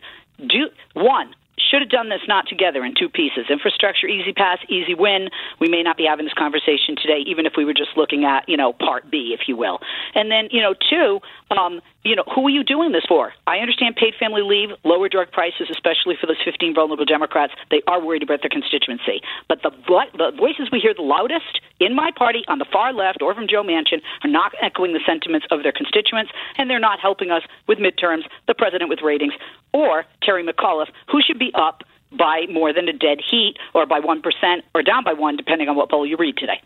S18: do one should have done this not together in two pieces. Infrastructure easy pass easy win. We may not be having this conversation today even if we were just looking at you know part b if you will. And then you know two um, you know who are you doing this for? I understand paid family leave lower drug prices especially for those 15 vulnerable democrats. They are worried about their constituency. But the, the voices we hear the loudest in my party on the far left or from joe manchin are not echoing the sentiments of their constituents and they're not helping us with midterms the president with ratings or terry mcauliffe who should be up by more than a dead heat or by 1% or down by 1 depending on what poll you read today.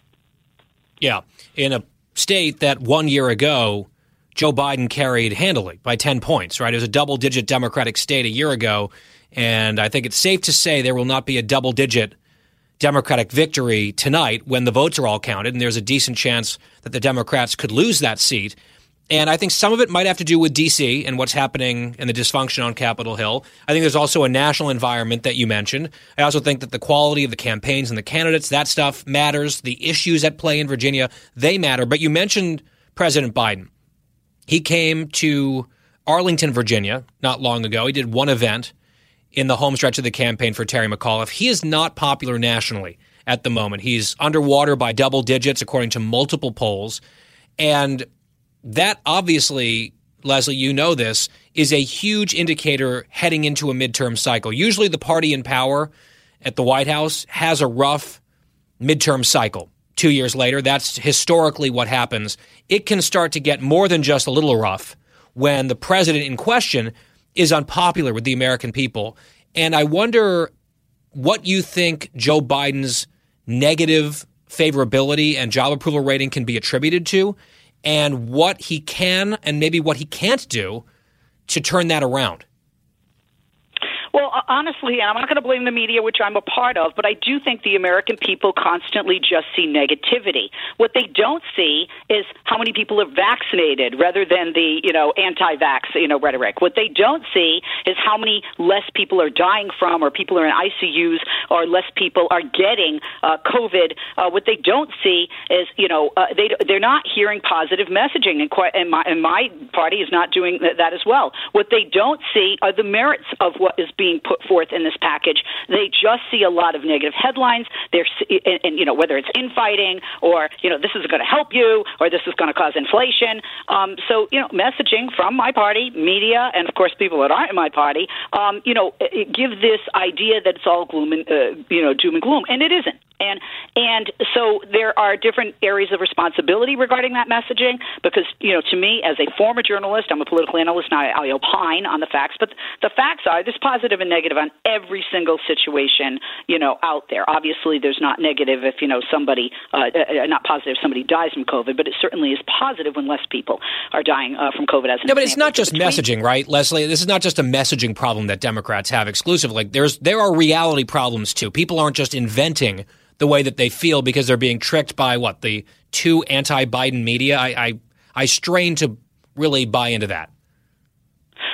S1: Yeah, in a state that one year ago Joe Biden carried handily by 10 points, right? It was a double digit Democratic state a year ago. And I think it's safe to say there will not be a double digit Democratic victory tonight when the votes are all counted. And there's a decent chance that the Democrats could lose that seat. And I think some of it might have to do with D.C. and what's happening and the dysfunction on Capitol Hill. I think there's also a national environment that you mentioned. I also think that the quality of the campaigns and the candidates, that stuff matters. The issues at play in Virginia, they matter. But you mentioned President Biden. He came to Arlington, Virginia, not long ago. He did one event in the home stretch of the campaign for Terry McAuliffe. He is not popular nationally at the moment. He's underwater by double digits, according to multiple polls. And that obviously, Leslie, you know this, is a huge indicator heading into a midterm cycle. Usually the party in power at the White House has a rough midterm cycle. Two years later, that's historically what happens. It can start to get more than just a little rough when the president in question is unpopular with the American people. And I wonder what you think Joe Biden's negative favorability and job approval rating can be attributed to, and what he can and maybe what he can't do to turn that around.
S18: Well, honestly, and I'm not going to blame the media, which I'm a part of, but I do think the American people constantly just see negativity. What they don't see is how many people are vaccinated rather than the, you know, anti-vax, you know, rhetoric. What they don't see is how many less people are dying from or people are in ICUs or less people are getting uh, COVID. Uh, what they don't see is, you know, uh, they, they're not hearing positive messaging, and, quite, and, my, and my party is not doing that, that as well. What they don't see are the merits of what is being put forth in this package. They just see a lot of negative headlines. They're, and, and you know, whether it's infighting or you know, this is going to help you or this is going to cause inflation. Um, so you know, messaging from my party, media, and of course people that aren't in my party, um, you know, give this idea that it's all gloom and uh, you know, doom and gloom, and it isn't. And and so there are different areas of responsibility regarding that messaging because you know to me as a former journalist, I'm a political analyst and I, I opine on the facts, but the facts are there's positive and negative on every single situation you know out there. Obviously, there's not negative if you know somebody uh, uh, not positive if somebody dies from COVID, but it certainly is positive when less people are dying uh, from COVID. As an
S1: No, but it's not just messaging, right, Leslie? This is not just a messaging problem that Democrats have exclusively. Like there's there are reality problems too. People aren't just inventing the way that they feel because they're being tricked by what the two anti-Biden media. I I, I strain to really buy into that.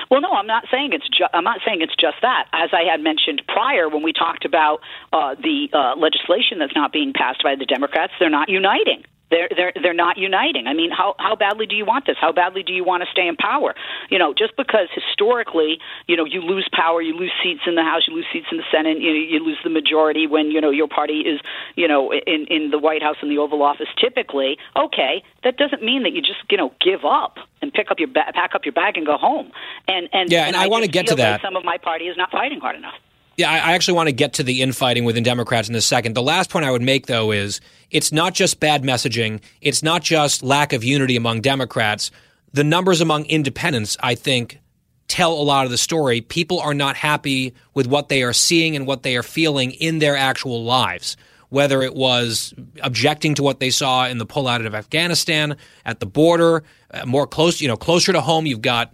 S18: Well, no, I'm not saying it's. Ju- I'm not saying it's just that. As I had mentioned prior, when we talked about uh, the uh, legislation that's not being passed by the Democrats, they're not uniting. They're they're they're not uniting. I mean, how how badly do you want this? How badly do you want to stay in power? You know, just because historically, you know, you lose power, you lose seats in the House, you lose seats in the Senate, you you lose the majority when you know your party is you know in in the White House and the Oval Office. Typically, okay, that doesn't mean that you just you know give up and pick up your ba- pack up your bag and go home. And and
S1: Yeah, and I wanna get to
S18: feel
S1: that.
S18: Some of my party is not fighting hard enough.
S1: Yeah, I actually want to get to the infighting within Democrats in a second. The last point I would make, though, is it's not just bad messaging. It's not just lack of unity among Democrats. The numbers among independents, I think, tell a lot of the story. People are not happy with what they are seeing and what they are feeling in their actual lives. Whether it was objecting to what they saw in the pullout of Afghanistan, at the border, uh, more close, you know, closer to home, you've got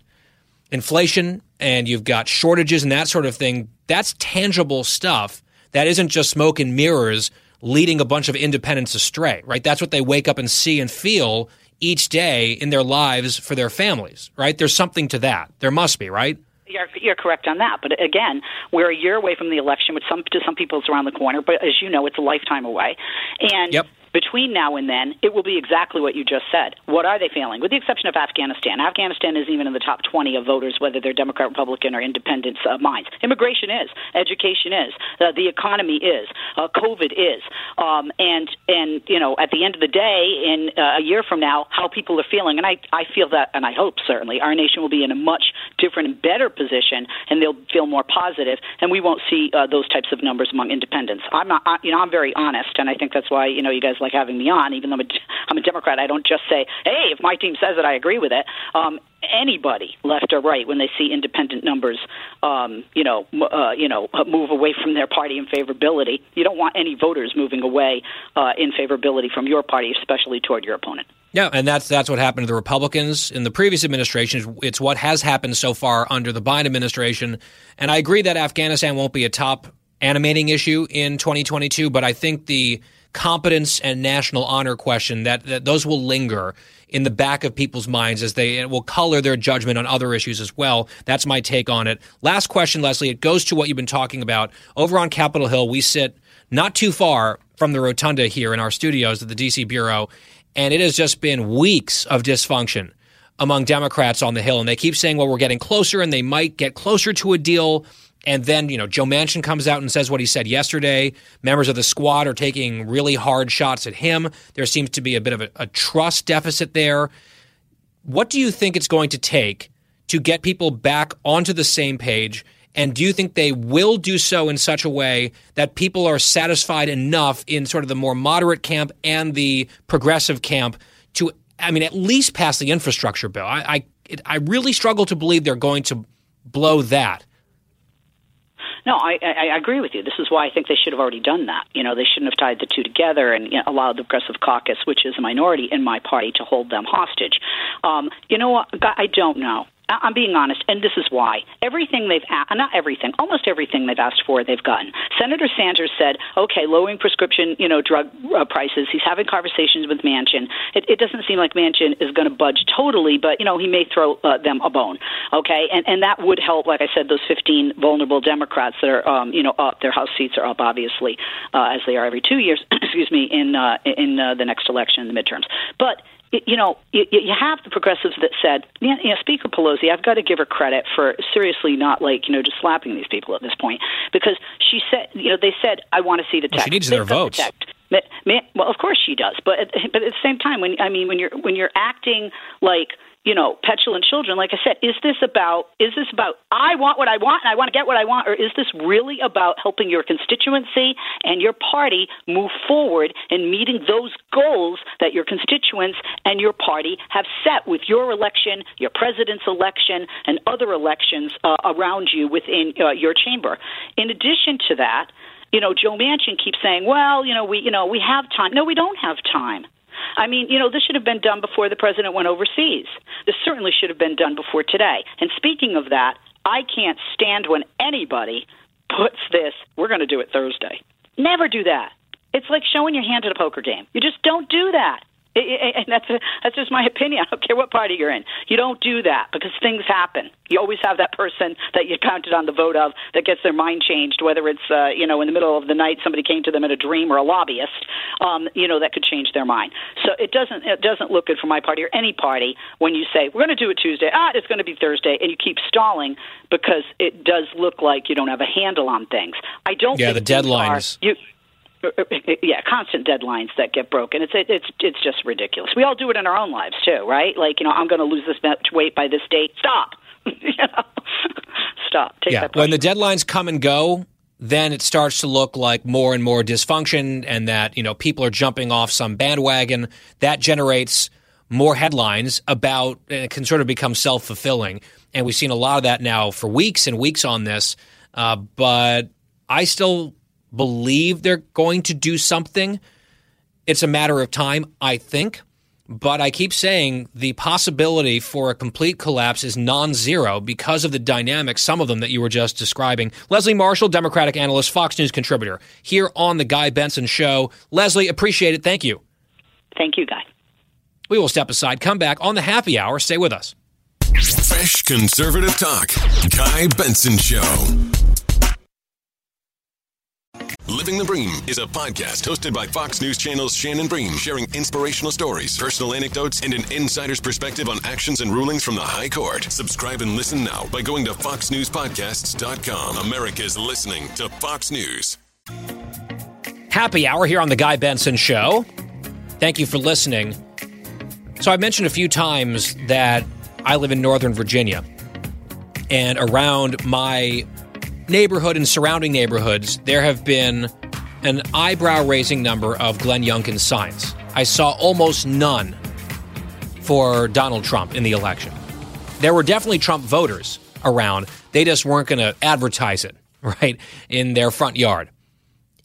S1: inflation and you've got shortages and that sort of thing, that's tangible stuff. That isn't just smoke and mirrors leading a bunch of independents astray, right? That's what they wake up and see and feel each day in their lives for their families, right? There's something to that. There must be, right?
S18: You're, you're correct on that. But again, we're a year away from the election, which some to some people it's around the corner. But as you know, it's a lifetime away. And
S1: Yep.
S18: Between now and then, it will be exactly what you just said. What are they failing? With the exception of Afghanistan. Afghanistan is even in the top 20 of voters, whether they're Democrat, Republican, or independent uh, minds. Immigration is. Education is. Uh, the economy is. Uh, COVID is. Um, and, and, you know, at the end of the day, in uh, a year from now, how people are feeling, and I, I feel that, and I hope certainly, our nation will be in a much different and better position, and they'll feel more positive, and we won't see uh, those types of numbers among independents. I'm not, I, you know, I'm very honest, and I think that's why, you know, you guys like having me on, even though I'm a, [laughs] I'm a Democrat. I don't just say, hey, if my team says it, I agree with it. Um, anybody, left or right, when they see independent numbers, um, you know, uh, you know, move away from their party in favorability, you don't want any voters moving away uh, in favorability from your party, especially toward your opponent.
S1: Yeah, and that's that's what happened to the Republicans in the previous administration. It's what has happened so far under the Biden administration. And I agree that Afghanistan won't be a top animating issue in 2022, but I think the competence and national honor question that, that those will linger in the back of people's minds as they it will color their judgment on other issues as well. That's my take on it. Last question, Leslie. It goes to what you've been talking about. Over on Capitol Hill, we sit not too far from the rotunda here in our studios at the DC Bureau, and it has just been weeks of dysfunction among Democrats on the Hill. And they keep saying, well, we're getting closer, and they might get closer to a deal. And then, you know, Joe Manchin comes out and says what he said yesterday. Members of the squad are taking really hard shots at him. There seems to be a bit of a, a trust deficit there. What do you think it's going to take to get people back onto the same page? And do you think they will do so in such a way that people are satisfied enough in sort of the more moderate camp and the progressive camp to, I mean, at least pass the infrastructure bill? I, I, it, I really struggle to believe they're going to blow that.
S18: No, I, I, agree with you. This is why I think they should have already done that. You know, they shouldn't have tied the two together and you know, allowed the Progressive Caucus, which is a minority in my party, to hold them hostage. Um, you know what? I don't know. I'm being honest, and this is why. Everything they've a- not everything, almost everything they've asked for, they've gotten. Senator Sanders said, "Okay, lowering prescription, you know, drug uh, prices." He's having conversations with Manchin. It, it doesn't seem like Manchin is going to budge totally, but you know, he may throw uh, them a bone. Okay, and and that would help. Like I said, those 15 vulnerable Democrats that are, um, you know, up. Their House seats are up, obviously, uh, as they are every two years. [coughs] excuse me, in uh, in uh, the next election in the midterms, but you know, you, you have the progressives that said, yeah, you know, Speaker Pelosi, I've got to give her credit for seriously not like, you know, just slapping these people at this point because she said, you know, they said, I want to see the
S1: Well,
S18: text.
S1: she needs
S18: They've
S1: their
S18: the
S1: votes.
S18: ma- Well, of course she does, but at, but at the same time, when I mean, when you're when you're acting like you know petulant children, like I said, is this about is this about I want what I want and I want to get what I want, or is this really about helping your constituency and your party move forward in meeting those goals that your constituents and your party have set with your election, your president's election, and other elections uh, around you within uh, your chamber? In addition to that you know, Joe Manchin keeps saying, "Well, you know, we, you know, we have time." No, we don't have time. I mean, you know, this should have been done before the president went overseas. This certainly should have been done before today. And speaking of that, I can't stand when anybody puts this, we're going to do it Thursday. Never do that. It's like showing your hand at a poker game. You just don't do that. [laughs] And that's a, that's just my opinion. I don't care what party you're in. You don't do that because things happen. You always have that person that you counted on the vote of that gets their mind changed. Whether it's uh, you know in the middle of the night somebody came to them in a dream or a lobbyist, um, you know that could change their mind. So it doesn't it doesn't look good for my party or any party when you say we're going to do it Tuesday. Ah, it's going to be Thursday, and you keep stalling because it does look like you don't have a handle on things. I don't.
S1: Yeah, the deadlines.
S18: Are, you, [laughs] yeah, constant deadlines that get broken. It's it's it's just ridiculous. We all do it in our own lives too, right? Like you know, I'm going to lose this much weight by this date. Stop. [laughs] you know? Stop. Take
S1: yeah, when the deadlines come and go, then it starts to look like more and more dysfunction, and that you know people are jumping off some bandwagon. That generates more headlines about, and it can sort of become self fulfilling. And we've seen a lot of that now for weeks and weeks on this. Uh, but I still believe they're going to do something. It's a matter of time, I think. But I keep saying the possibility for a complete collapse is non zero because of the dynamics, some of them that you were just describing. Leslie Marshall, Democratic analyst, Fox News contributor, here on The Guy Benson Show. Leslie, appreciate it. Thank you.
S18: Thank you, Guy.
S1: We will step aside, come back on the happy hour. Stay with us.
S4: Fresh conservative talk. Guy Benson Show. Living the Bream is a podcast hosted by Fox News Channel's Shannon Bream, sharing inspirational stories, personal anecdotes, and an insider's perspective on actions and rulings from the High Court. Subscribe and listen now by going to foxnewspodcasts.com. America's listening to Fox News.
S1: Happy hour here on The Guy Benson Show. Thank you for listening. So, I mentioned a few times that I live in Northern Virginia, and around my neighborhood and surrounding neighborhoods, there have been an eyebrow raising number of Glenn Youngkin signs. I saw almost none for Donald Trump in the election. There were definitely Trump voters around. They just weren't going to advertise it, [laughs] right, in their front yard.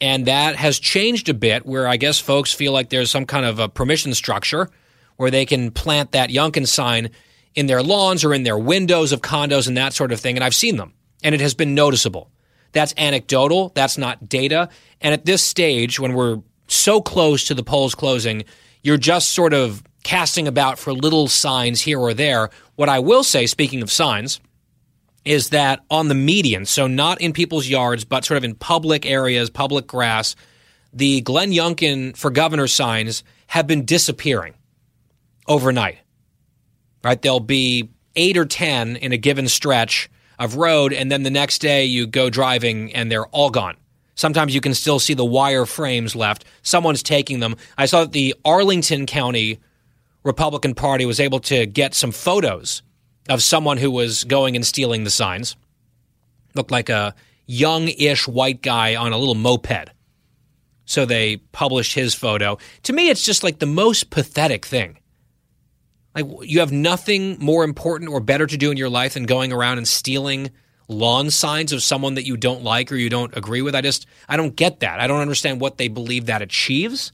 S1: And that has changed a bit where I guess folks feel like there's some kind of a permission structure where they can plant that Youngkin sign in their lawns or in their windows of condos and that sort of thing. And I've seen them and it has been noticeable. That's anecdotal, that's not data. And at this stage, when we're so close to the polls closing, you're just sort of casting about for little signs here or there. What I will say, speaking of signs, is that on the median, so not in people's yards, but sort of in public areas, public grass, the Glenn Youngkin for governor signs have been disappearing overnight. Right? There'll be eight or 10 in a given stretch of road, and then the next day you go driving and they're all gone. Sometimes you can still see the wire frames left. Someone's taking them. I saw that the Arlington County Republican Party was able to get some photos of someone who was going and stealing the signs. Looked like a young ish white guy on a little moped. So they published his photo. To me, it's just like the most pathetic thing. Like, you have nothing more important or better to do in your life than going around and stealing lawn signs of someone that you don't like or you don't agree with. I just, I don't get that. I don't understand what they believe that achieves,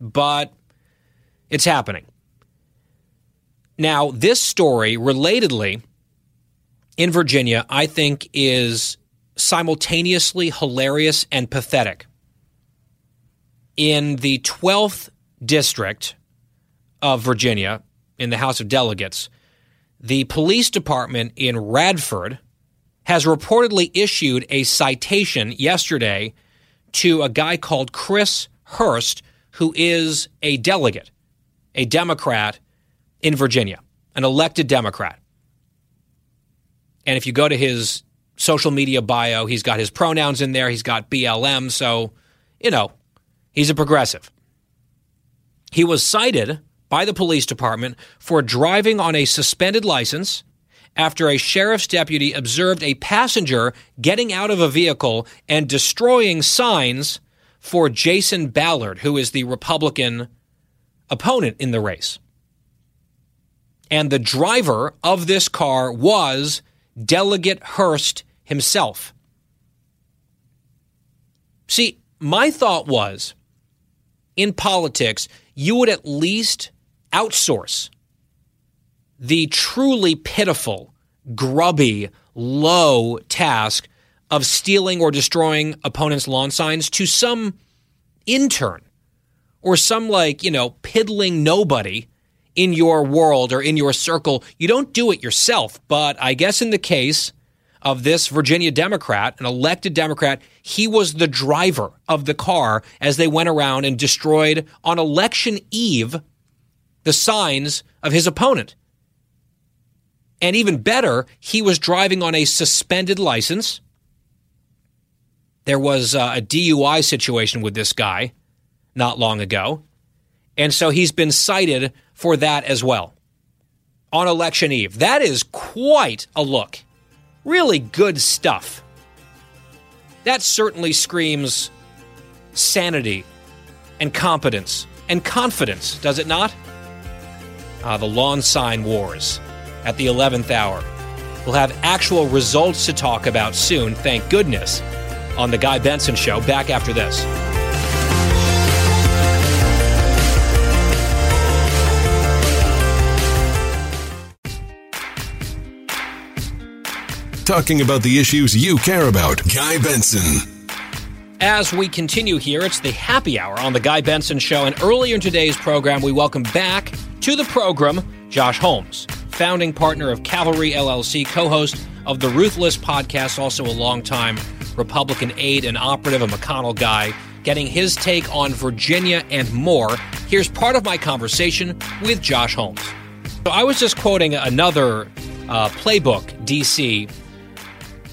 S1: but it's happening. Now, this story, relatedly, in Virginia, I think is simultaneously hilarious and pathetic. In the 12th district of Virginia, in the House of Delegates, the police department in Radford has reportedly issued a citation yesterday to a guy called Chris Hurst, who is a delegate, a Democrat in Virginia, an elected Democrat. And if you go to his social media bio, he's got his pronouns in there, he's got BLM. So, you know, He's a progressive. He was cited by the police department for driving on a suspended license after a sheriff's deputy observed a passenger getting out of a vehicle and destroying signs for Jason Ballard, who is the Republican opponent in the race. And the driver of this car was Delegate Hurst himself. See, my thought was in politics, you would at least outsource the truly pitiful, grubby, low task of stealing or destroying opponents' lawn signs to some intern or some, like, you know, piddling nobody in your world or in your circle. You don't do it yourself. But I guess in the case of this Virginia Democrat, an elected Democrat, he was the driver of the car as they went around and destroyed on election eve the signs of his opponent. And even better, he was driving on a suspended license. There was uh, a DUI situation with this guy not long ago. And so he's been cited for that as well on election eve. That is quite a look. Really good stuff. That certainly screams sanity and competence and confidence, does it not? Uh, the lawn sign wars at the 11th hour. We'll have actual results to talk about soon, thank goodness, on The Guy Benson Show. Back after this.
S4: Talking about the issues you care about. Guy Benson.
S1: As we continue here, it's the happy hour on The Guy Benson Show. And earlier in today's program, we welcome back to the program Josh Holmes, founding partner of Cavalry LLC, co host of the Ruthless podcast, also a longtime Republican aide and operative, a McConnell guy, getting his take on Virginia and more. Here's part of my conversation with Josh Holmes. So I was just quoting another uh, Playbook DC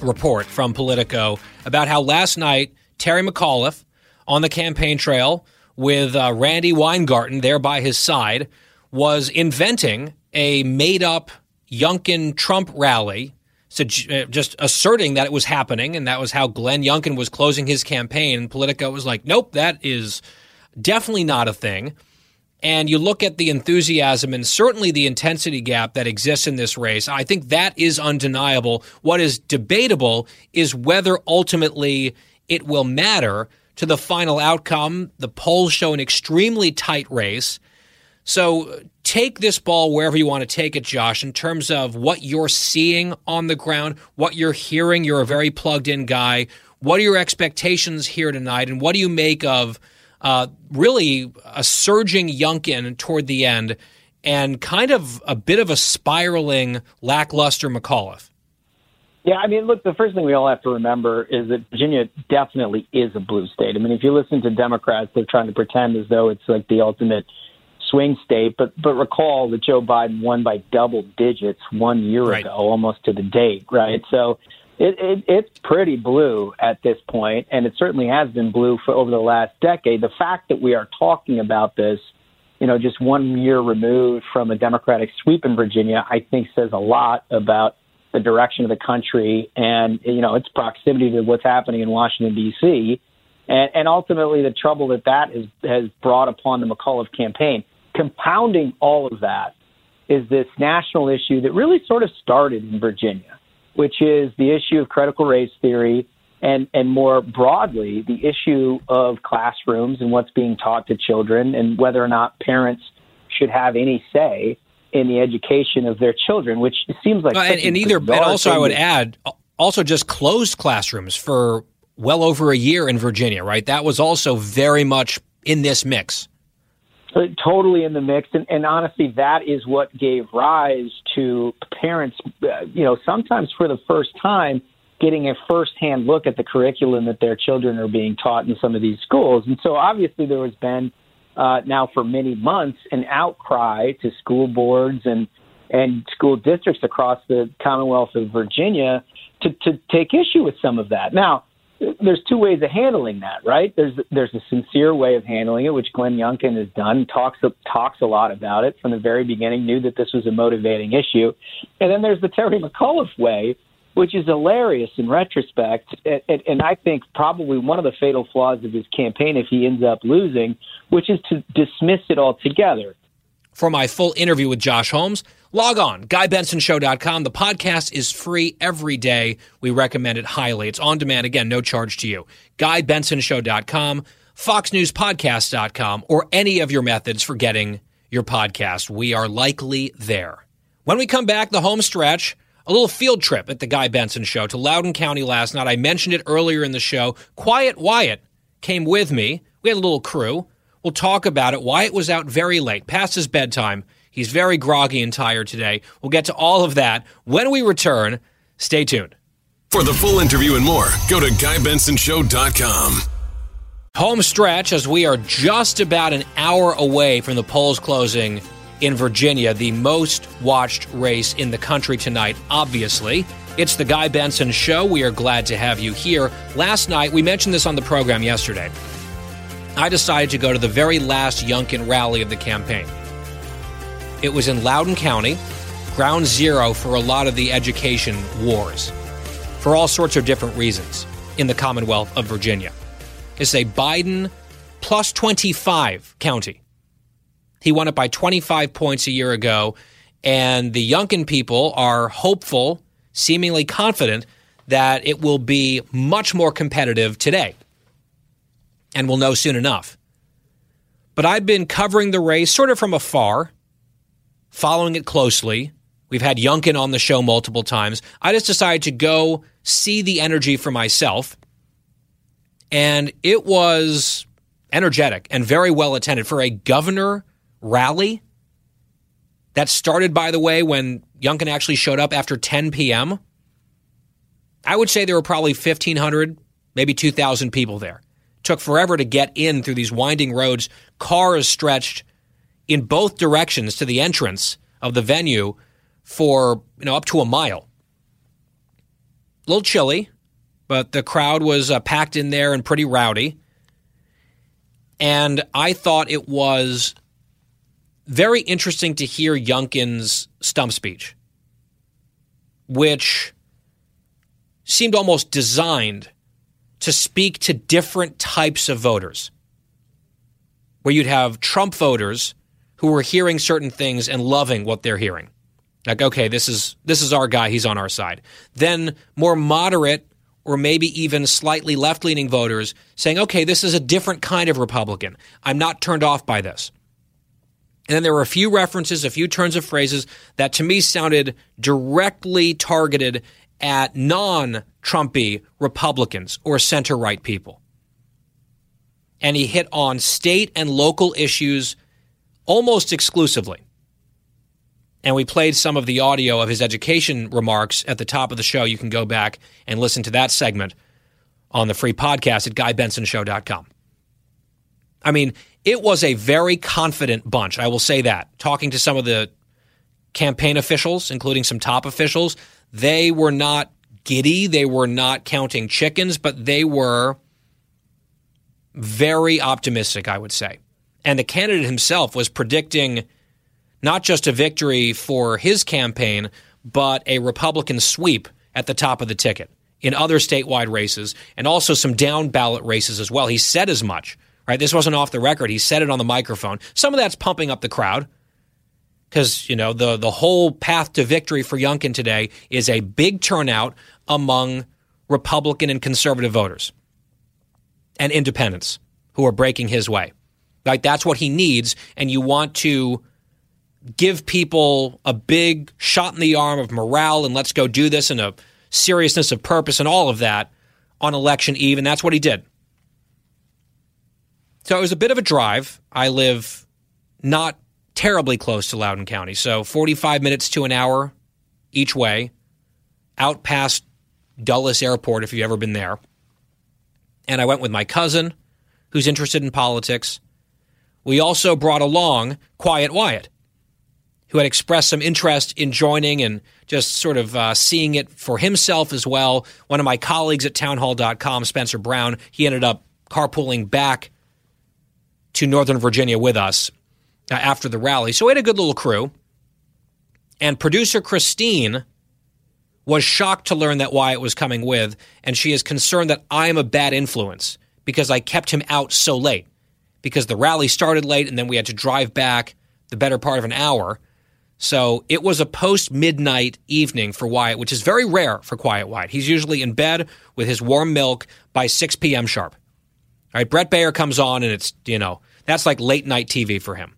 S1: report from Politico about how last night Terry McAuliffe on the campaign trail with uh, Randi Weingarten there by his side was inventing a made up Youngkin Trump rally, uh, just asserting that it was happening, and that was how Glenn Youngkin was closing his campaign. And Politico was like, nope, that is definitely not a thing. And you look at the enthusiasm and certainly the intensity gap that exists in this race. I think that is undeniable. What is debatable is whether ultimately it will matter to the final outcome. The polls show an extremely tight race. So take this ball wherever you want to take it, Josh, in terms of what you're seeing on the ground, what you're hearing. You're a very plugged in guy. What are your expectations here tonight? And what do you make of uh, really a surging Youngkin toward the end and kind of a bit of a spiraling, lackluster McAuliffe?
S9: Yeah, I mean, look, the first thing we all have to remember is that Virginia definitely is a blue state. I mean, if you listen to Democrats, they're trying to pretend as though it's like the ultimate swing state, but but recall that Joe Biden won by double digits one year right. ago, almost to the date, right? So it, it, it's pretty blue at this point, and it certainly has been blue for over the last decade. The fact that we are talking about this, you know, just one year removed from a Democratic sweep in Virginia, I think says a lot about the direction of the country and you know its proximity to what's happening in Washington D.C. And, and ultimately the trouble that that has has brought upon the McAuliffe campaign. Compounding all of that is this national issue that really sort of started in Virginia which is the issue of critical race theory and, and more broadly, the issue of classrooms and what's being taught to children and whether or not parents should have any say in the education of their children, which seems like.
S1: and, and either, and also, I would add, also just closed classrooms for well over a year in Virginia, right? That was also very much in this mix
S9: totally in the mix. And, and honestly, that is what gave rise to parents, uh, you know, sometimes for the first time, getting a firsthand look at the curriculum that their children are being taught in some of these schools. And so obviously there has been uh, now for many months an outcry to school boards and and school districts across the Commonwealth of Virginia to, to take issue with some of that. Now, there's two ways of handling that, right? There's there's a sincere way of handling it, which Glenn Youngkin has done. talks talks a lot about it from the very beginning. Knew that this was a motivating issue, and then there's the Terry McAuliffe way, which is hilarious in retrospect, and, and, and I think probably one of the fatal flaws of his campaign if he ends up losing, which is to dismiss it altogether.
S1: For my full interview with Josh Holmes, log on, GuyBensonShow.com. The podcast is free every day. We recommend it highly. It's on demand, again, no charge to you. GuyBensonShow.com, FoxNewsPodcast.com, or any of your methods for getting your podcast. We are likely there. When we come back, the home stretch, a little field trip at the Guy Benson Show to Loudoun County last night. I mentioned it earlier in the show. Quiet Wyatt came with me. We had a little crew. We'll talk about it. why it was out very late, past his bedtime. He's very groggy and tired today. We'll get to all of that when we return. Stay tuned.
S4: For the full interview and more, go to GuyBensonShow.com.
S1: Home stretch as we are just about an hour away from the polls closing in Virginia, the most watched race in the country tonight, obviously. It's the Guy Benson Show. We are glad to have you here. Last night, we mentioned this on the program yesterday. I decided to go to the very last Youngkin rally of the campaign. It was in Loudoun County, ground zero for a lot of the education wars, for all sorts of different reasons in the Commonwealth of Virginia. It's a Biden plus 25 county. He won it by 25 points a year ago, and the Youngkin people are hopeful, seemingly confident, that it will be much more competitive today and we'll know soon enough. But I've been covering the race sort of from afar, following it closely. We've had Youngkin on the show multiple times. I just decided to go see the energy for myself. And it was energetic and very well attended for a governor rally that started, by the way, when Youngkin actually showed up after 10 p.m. I would say there were probably 1,500, maybe 2,000 people there took forever to get in through these winding roads. Cars stretched in both directions to the entrance of the venue for you know up to a mile. A little chilly, but the crowd was uh, packed in there and pretty rowdy. And I thought it was very interesting to hear Youngkin's stump speech, which seemed almost designed to speak to different types of voters. Where you'd have Trump voters who were hearing certain things and loving what they're hearing. Like, okay, this is this is our guy, he's on our side. Then more moderate or maybe even slightly left-leaning voters saying, "Okay, this is a different kind of Republican. I'm not turned off by this." And then there were a few references, a few turns of phrases that to me sounded directly targeted at non Trumpy Republicans or center right people. And he hit on state and local issues almost exclusively. And we played some of the audio of his education remarks at the top of the show. You can go back and listen to that segment on the free podcast at GuyBensonShow.com. I mean, it was a very confident bunch. I will say that. Talking to some of the campaign officials, including some top officials, they were not giddy. They were not counting chickens, but they were very optimistic, I would say. And the candidate himself was predicting not just a victory for his campaign, but a Republican sweep at the top of the ticket in other statewide races and also some down ballot races as well. He said as much, right? This wasn't off the record. He said it on the microphone. Some of that's pumping up the crowd because you know the the whole path to victory for Youngkin today is a big turnout among Republican and conservative voters and independents who are breaking his way. Like that's what he needs, and you want to give people a big shot in the arm of morale and let's go do this and a seriousness of purpose and all of that on election eve, and that's what he did. So it was a bit of a drive. I live not terribly close to Loudoun County. So 45 minutes to an hour each way, out past Dulles Airport if you've ever been there. And I went with my cousin, who's interested in politics. We also brought along Quiet Wyatt. who had expressed some interest in joining and just sort of uh, seeing it for himself as well. One of my colleagues at townhall.com, Spencer Brown, he ended up carpooling back to Northern Virginia with us uh, after the rally. So we had a good little crew. And producer Christine was shocked to learn that Wyatt was coming with, and she is concerned that I am a bad influence because I kept him out so late. Because the rally started late, and then we had to drive back the better part of an hour. So it was a post midnight evening for Wyatt, which is very rare for Quiet Wyatt. He's usually in bed with his warm milk by 6 p.m. sharp. All right, Bret Baier comes on, and it's, you know, that's like late night TV for him.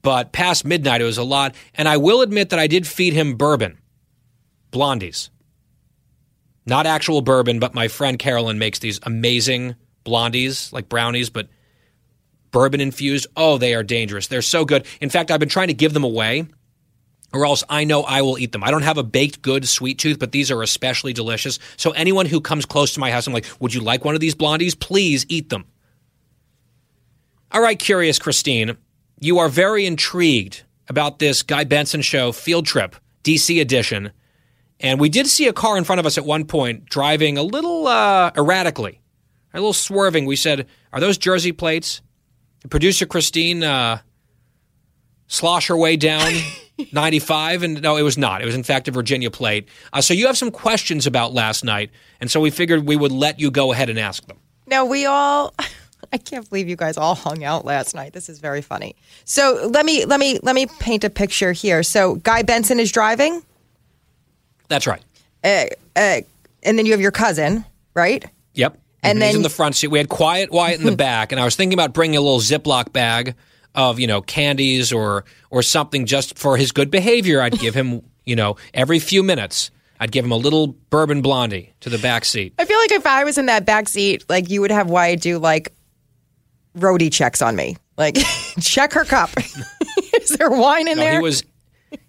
S1: But past midnight, it was a lot. And I will admit that I did feed him bourbon, blondies. Not actual bourbon, but my friend Carolyn makes these amazing blondies, like brownies, but bourbon infused. Oh, they are dangerous. They're so good. In fact, I've been trying to give them away or else I know I will eat them. I don't have a baked good sweet tooth, but these are especially delicious. So anyone who comes close to my house, I'm like, would you like one of these blondies? Please eat them. All right, curious Christine, you are very intrigued about this Guy Benson show field trip, DC edition. And we did see a car in front of us at one point driving a little uh, erratically, a little swerving. We said, Are those Jersey plates? Producer Christine uh, slosh her way down [laughs] 95, and no, it was not. It was, in fact, a Virginia plate. Uh, so you have some questions about last night, and so we figured we would let you go ahead and ask them.
S19: No, we all. [laughs] I can't believe you guys all hung out last night. This is very funny. So let me let me let me paint a picture here. So Guy Benson is driving.
S1: That's right.
S19: Uh, uh, and then you have your cousin, right?
S1: Yep.
S19: And
S1: He's
S19: then-
S1: in the front seat. We had Quiet Wyatt in the [laughs] back, and I was thinking about bringing a little Ziploc bag of you know candies or or something just for his good behavior. I'd give him [laughs] you know every few minutes. I'd give him a little bourbon blondie to the back seat.
S19: I feel like if I was in that back seat, like you would have Wyatt do like roadie checks on me, like [laughs] check her cup. is there wine in
S1: No,
S19: there?
S1: he was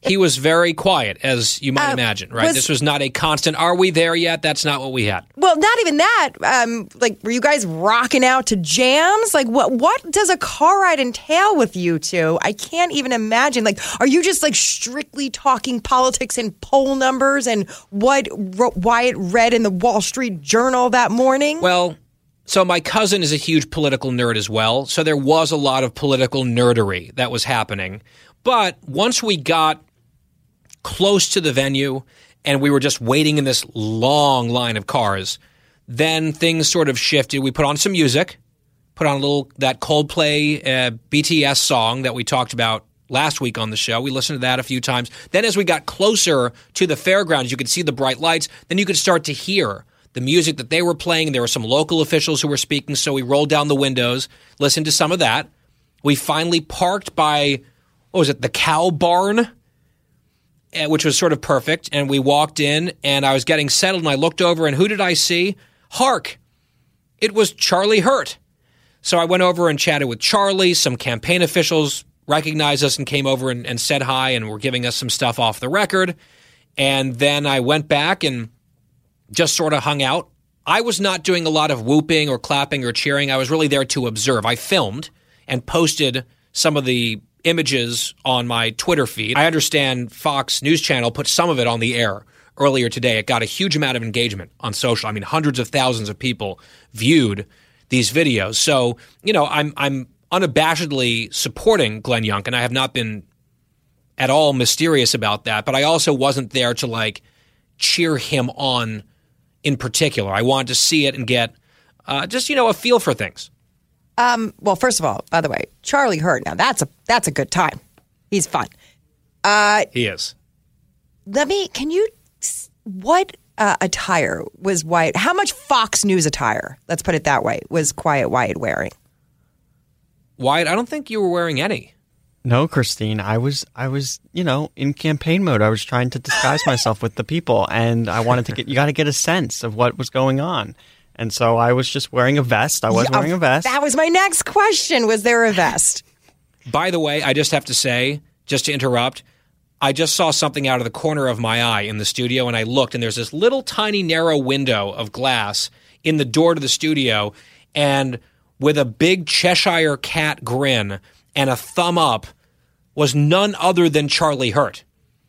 S1: he was very quiet, as you might
S19: Uh,
S1: imagine. Right,
S19: was-
S1: this was not a constant. Are we there yet? That's not what we had.
S19: Well, not even that. Um, like, were you guys rocking out to jams? Like, what what does a car ride entail with you two? I can't even imagine. Like, are you just like strictly talking politics and poll numbers and what Ro- Wyatt read in the Wall Street Journal that morning?
S1: Well, so my cousin is a huge political nerd as well. So there was a lot of political nerdery that was happening. But once we got close to the venue and we were just waiting in this long line of cars, then things sort of shifted. We put on some music, put on a little that Coldplay uh, BTS song that we talked about last week on the show. We listened to that a few times. Then as we got closer to the fairgrounds, you could see the bright lights. Then you could start to hear the music that they were playing. There were some local officials who were speaking, so we rolled down the windows, listened to some of that. We finally parked by what was it, the cow barn? eh, which was sort of perfect. And we walked in, and I was getting settled, and I looked over, and who did I see? Hark! It was Charlie Hurt. So I went over and chatted with Charlie. Some campaign officials recognized us and came over and, and said hi, and were giving us some stuff off the record. And then I went back and just sort of hung out. I was not doing a lot of whooping or clapping or cheering. I was really there to observe. I filmed and posted some of the images on my Twitter feed. I understand Fox News Channel put some of it on the air earlier today. It got a huge amount of engagement on social. I mean, hundreds of thousands of people viewed these videos. So, you know, I'm I'm unabashedly supporting Glenn Youngkin. I have not been at all mysterious about that, but I also wasn't there to like cheer him on in particular. I wanted to see it and get uh, just you know a feel for things.
S19: Um, well, first of all, by the way, Charlie Hurt. Now that's a that's a good time. He's fun. Uh,
S1: He is.
S19: let me. Can you? What uh, attire was Wyatt? How much Fox News attire? Let's put it that way. Was Quiet Wyatt wearing?
S1: Wyatt, I don't think you were wearing any.
S20: No, Christine, I was I was, you know, in campaign mode. I was trying to disguise myself with the people and I wanted to get you got to get a sense of what was going on. And so I was just wearing a vest. I was
S19: Yeah,
S20: wearing a vest.
S19: That was my next question. Was there a vest?
S1: By the way, I just have to say, just to interrupt, I just saw something out of the corner of my eye in the studio, and I looked, and there's this little tiny narrow window of glass in the door to the studio, and with a big Cheshire cat grin and a thumb up, was none other than Charlie Hurt.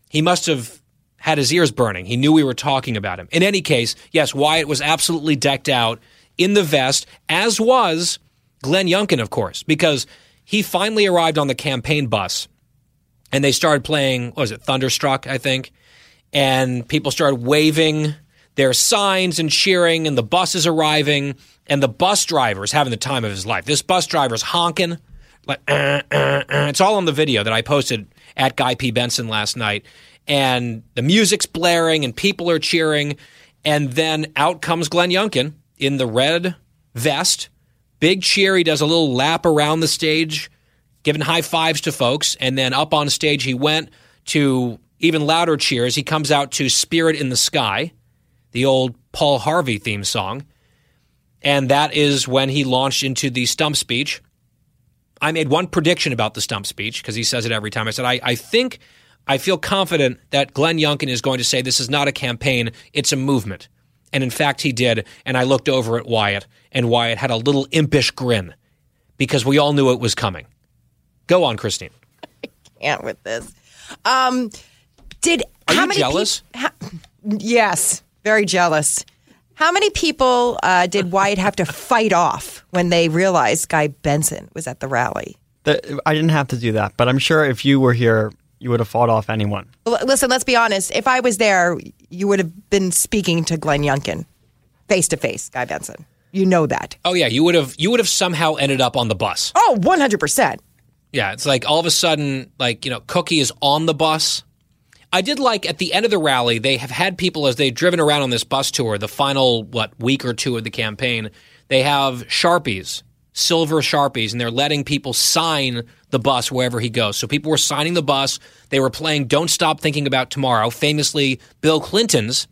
S1: He must have had his ears burning. He knew we were talking about him. In any case, yes, Wyatt was absolutely decked out in the vest, as was Glenn Youngkin, of course, because he finally arrived on the campaign bus and they started playing, was it, Thunderstruck, I think. And people started waving their signs and cheering, and the bus is arriving, and the bus driver is having the time of his life. This bus driver is honking. Like, uh, uh, uh. It's all on the video that I posted at Guy P. Benson last night. And the music's blaring, and people are cheering. And then out comes Glenn Youngkin in the red vest. Big cheer. He does a little lap around the stage, giving high fives to folks. And then up on stage, he went to even louder cheers. He comes out to Spirit in the Sky, the old Paul Harvey theme song. And that is when he launched into the stump speech. I made one prediction about the stump speech because he says it every time. I said, I, I think, I feel confident that Glenn Youngkin is going to say this is not a campaign, it's a movement. And in fact, he did. And I looked over at Wyatt, and Wyatt had a little impish grin because we all knew it was coming. Go on, Christine.
S19: I can't with this. Um, did
S1: Are
S19: how
S1: you
S19: many
S1: jealous?
S19: peop- ha- yes, very jealous. How many people uh, did Wyatt have to fight off when they realized Guy Benson was at the rally?
S20: The, I didn't have to do that, but I'm sure if you were here, you would have fought off anyone.
S19: Listen, let's be honest. If I was there, you would have been speaking to Glenn Youngkin face to face, Guy Benson. You know that.
S1: Oh yeah, you would have you would have somehow ended up on the bus.
S19: Oh, 100%.
S1: Yeah, it's like all of a sudden, like, you know, Cookie is on the bus. I did like at the end of the rally, they have had people as they've driven around on this bus tour, the final, what, week or two of the campaign, they have Sharpies, silver Sharpies, and they're letting people sign the bus wherever he goes. So people were signing the bus. They were playing Don't Stop Thinking About Tomorrow, famously Bill Clinton's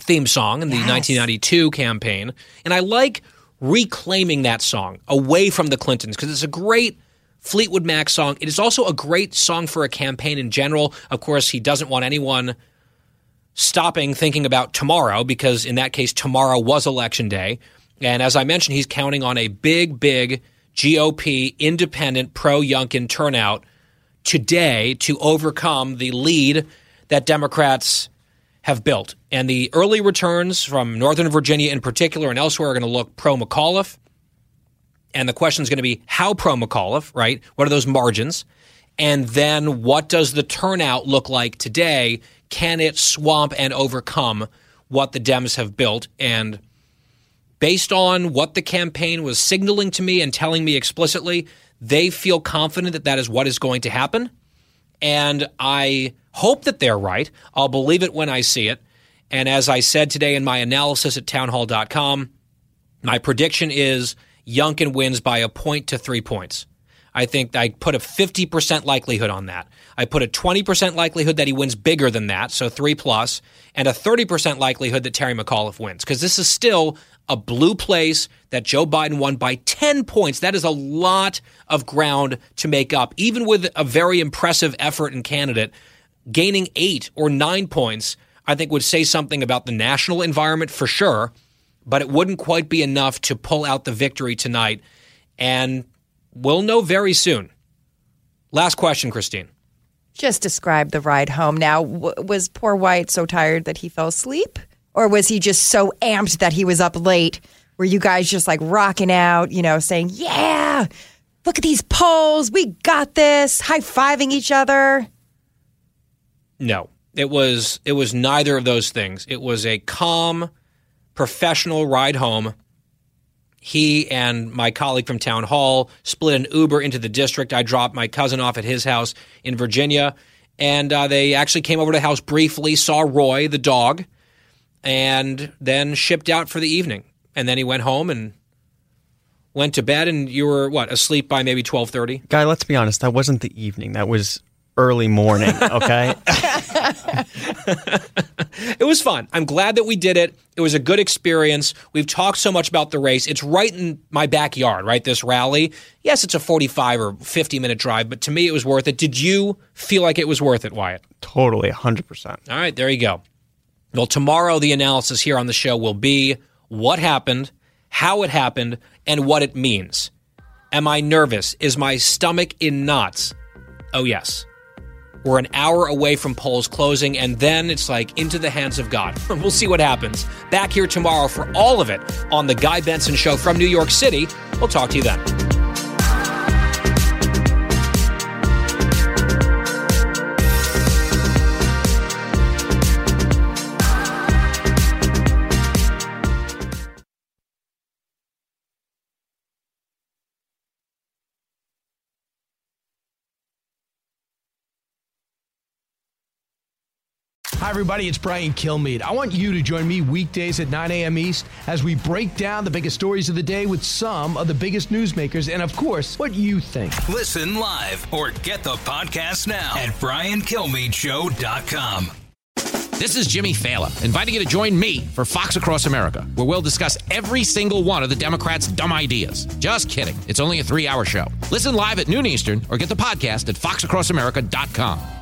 S1: theme song in the 1992 campaign. And I like reclaiming that song away from the Clintons because it's a great Fleetwood Mac song. It is also a great song for a campaign in general. Of course, he doesn't want anyone stopping thinking about tomorrow because in that case, tomorrow was election day. And as I mentioned, he's counting on a big, big GOP independent pro Youngkin turnout today to overcome the lead that Democrats have built. And the early returns from Northern Virginia in particular and elsewhere are going to look pro McAuliffe. And the question is going to be how pro McAuliffe, right? What are those margins? And then what does the turnout look like today? Can it swamp and overcome what the Dems have built? And based on what the campaign was signaling to me and telling me explicitly, they feel confident that that is what is going to happen. And I hope that they're right. I'll believe it when I see it. And as I said today in my analysis at townhall.com, my prediction is Youngkin wins by a point to three points. I think I put a 50% likelihood on that. I put a 20% likelihood that he wins bigger than that, so three plus, and a 30% likelihood that Terry McAuliffe wins. Because this is still a blue place that Joe Biden won by 10 points. That is a lot of ground to make up, even with a very impressive effort and candidate. Gaining eight or nine points, I think, would say something about the national environment for sure, but it wouldn't quite be enough to pull out the victory tonight. And we'll know very soon. Last question, Christine.
S19: Just describe the ride home. Now, w- was poor Wyatt so tired that he fell asleep? Or was he just so amped that he was up late? Were you guys just like rocking out, you know, saying, yeah, look at these polls. We got this, high fiving each other?
S1: No, it was it was neither of those things. It was a calm, professional ride home. He and my colleague from town hall split an Uber into the district. I dropped my cousin off at his house in Virginia, and uh, they actually came over to the house briefly, saw Roy the dog, and then shipped out for the evening. And then he went home and went to bed. And you were what asleep by maybe twelve thirty.
S20: Guy, let's be honest. That wasn't the evening. That was early morning. [laughs] Okay.
S1: it was fun. I'm glad that we did it. It was a good experience. We've talked so much about the race. It's right in my backyard, right? This rally. Yes, it's a 45 or 50 minute drive, but to me, it was worth it. Did you feel like it was worth it, Wyatt?
S20: totally, hundred percent.
S1: All right, there you go. Well, tomorrow, the analysis here on the show will be what happened, how it happened, and what it means. Am I nervous? Is my stomach in knots? Oh, yes. We're an hour away from polls closing, and then it's like into the hands of God. [laughs] we'll see what happens. Back here tomorrow for all of it on The Guy Benson Show from New York City. We'll talk to you then.
S21: Hi, everybody. It's Brian Kilmeade. I want you to join me weekdays at 9 a.m. East as we break down the biggest stories of the day with some of the biggest newsmakers and, of course, what you think.
S22: Listen live or get the podcast now at briankilmeadshow.com.
S23: This is Jimmy Failla, inviting you to join me for Fox Across America, where we'll discuss every single one of the Democrats' dumb ideas. Just kidding. It's only a three hour show. Listen live at noon Eastern or get the podcast at foxacrossamerica.com.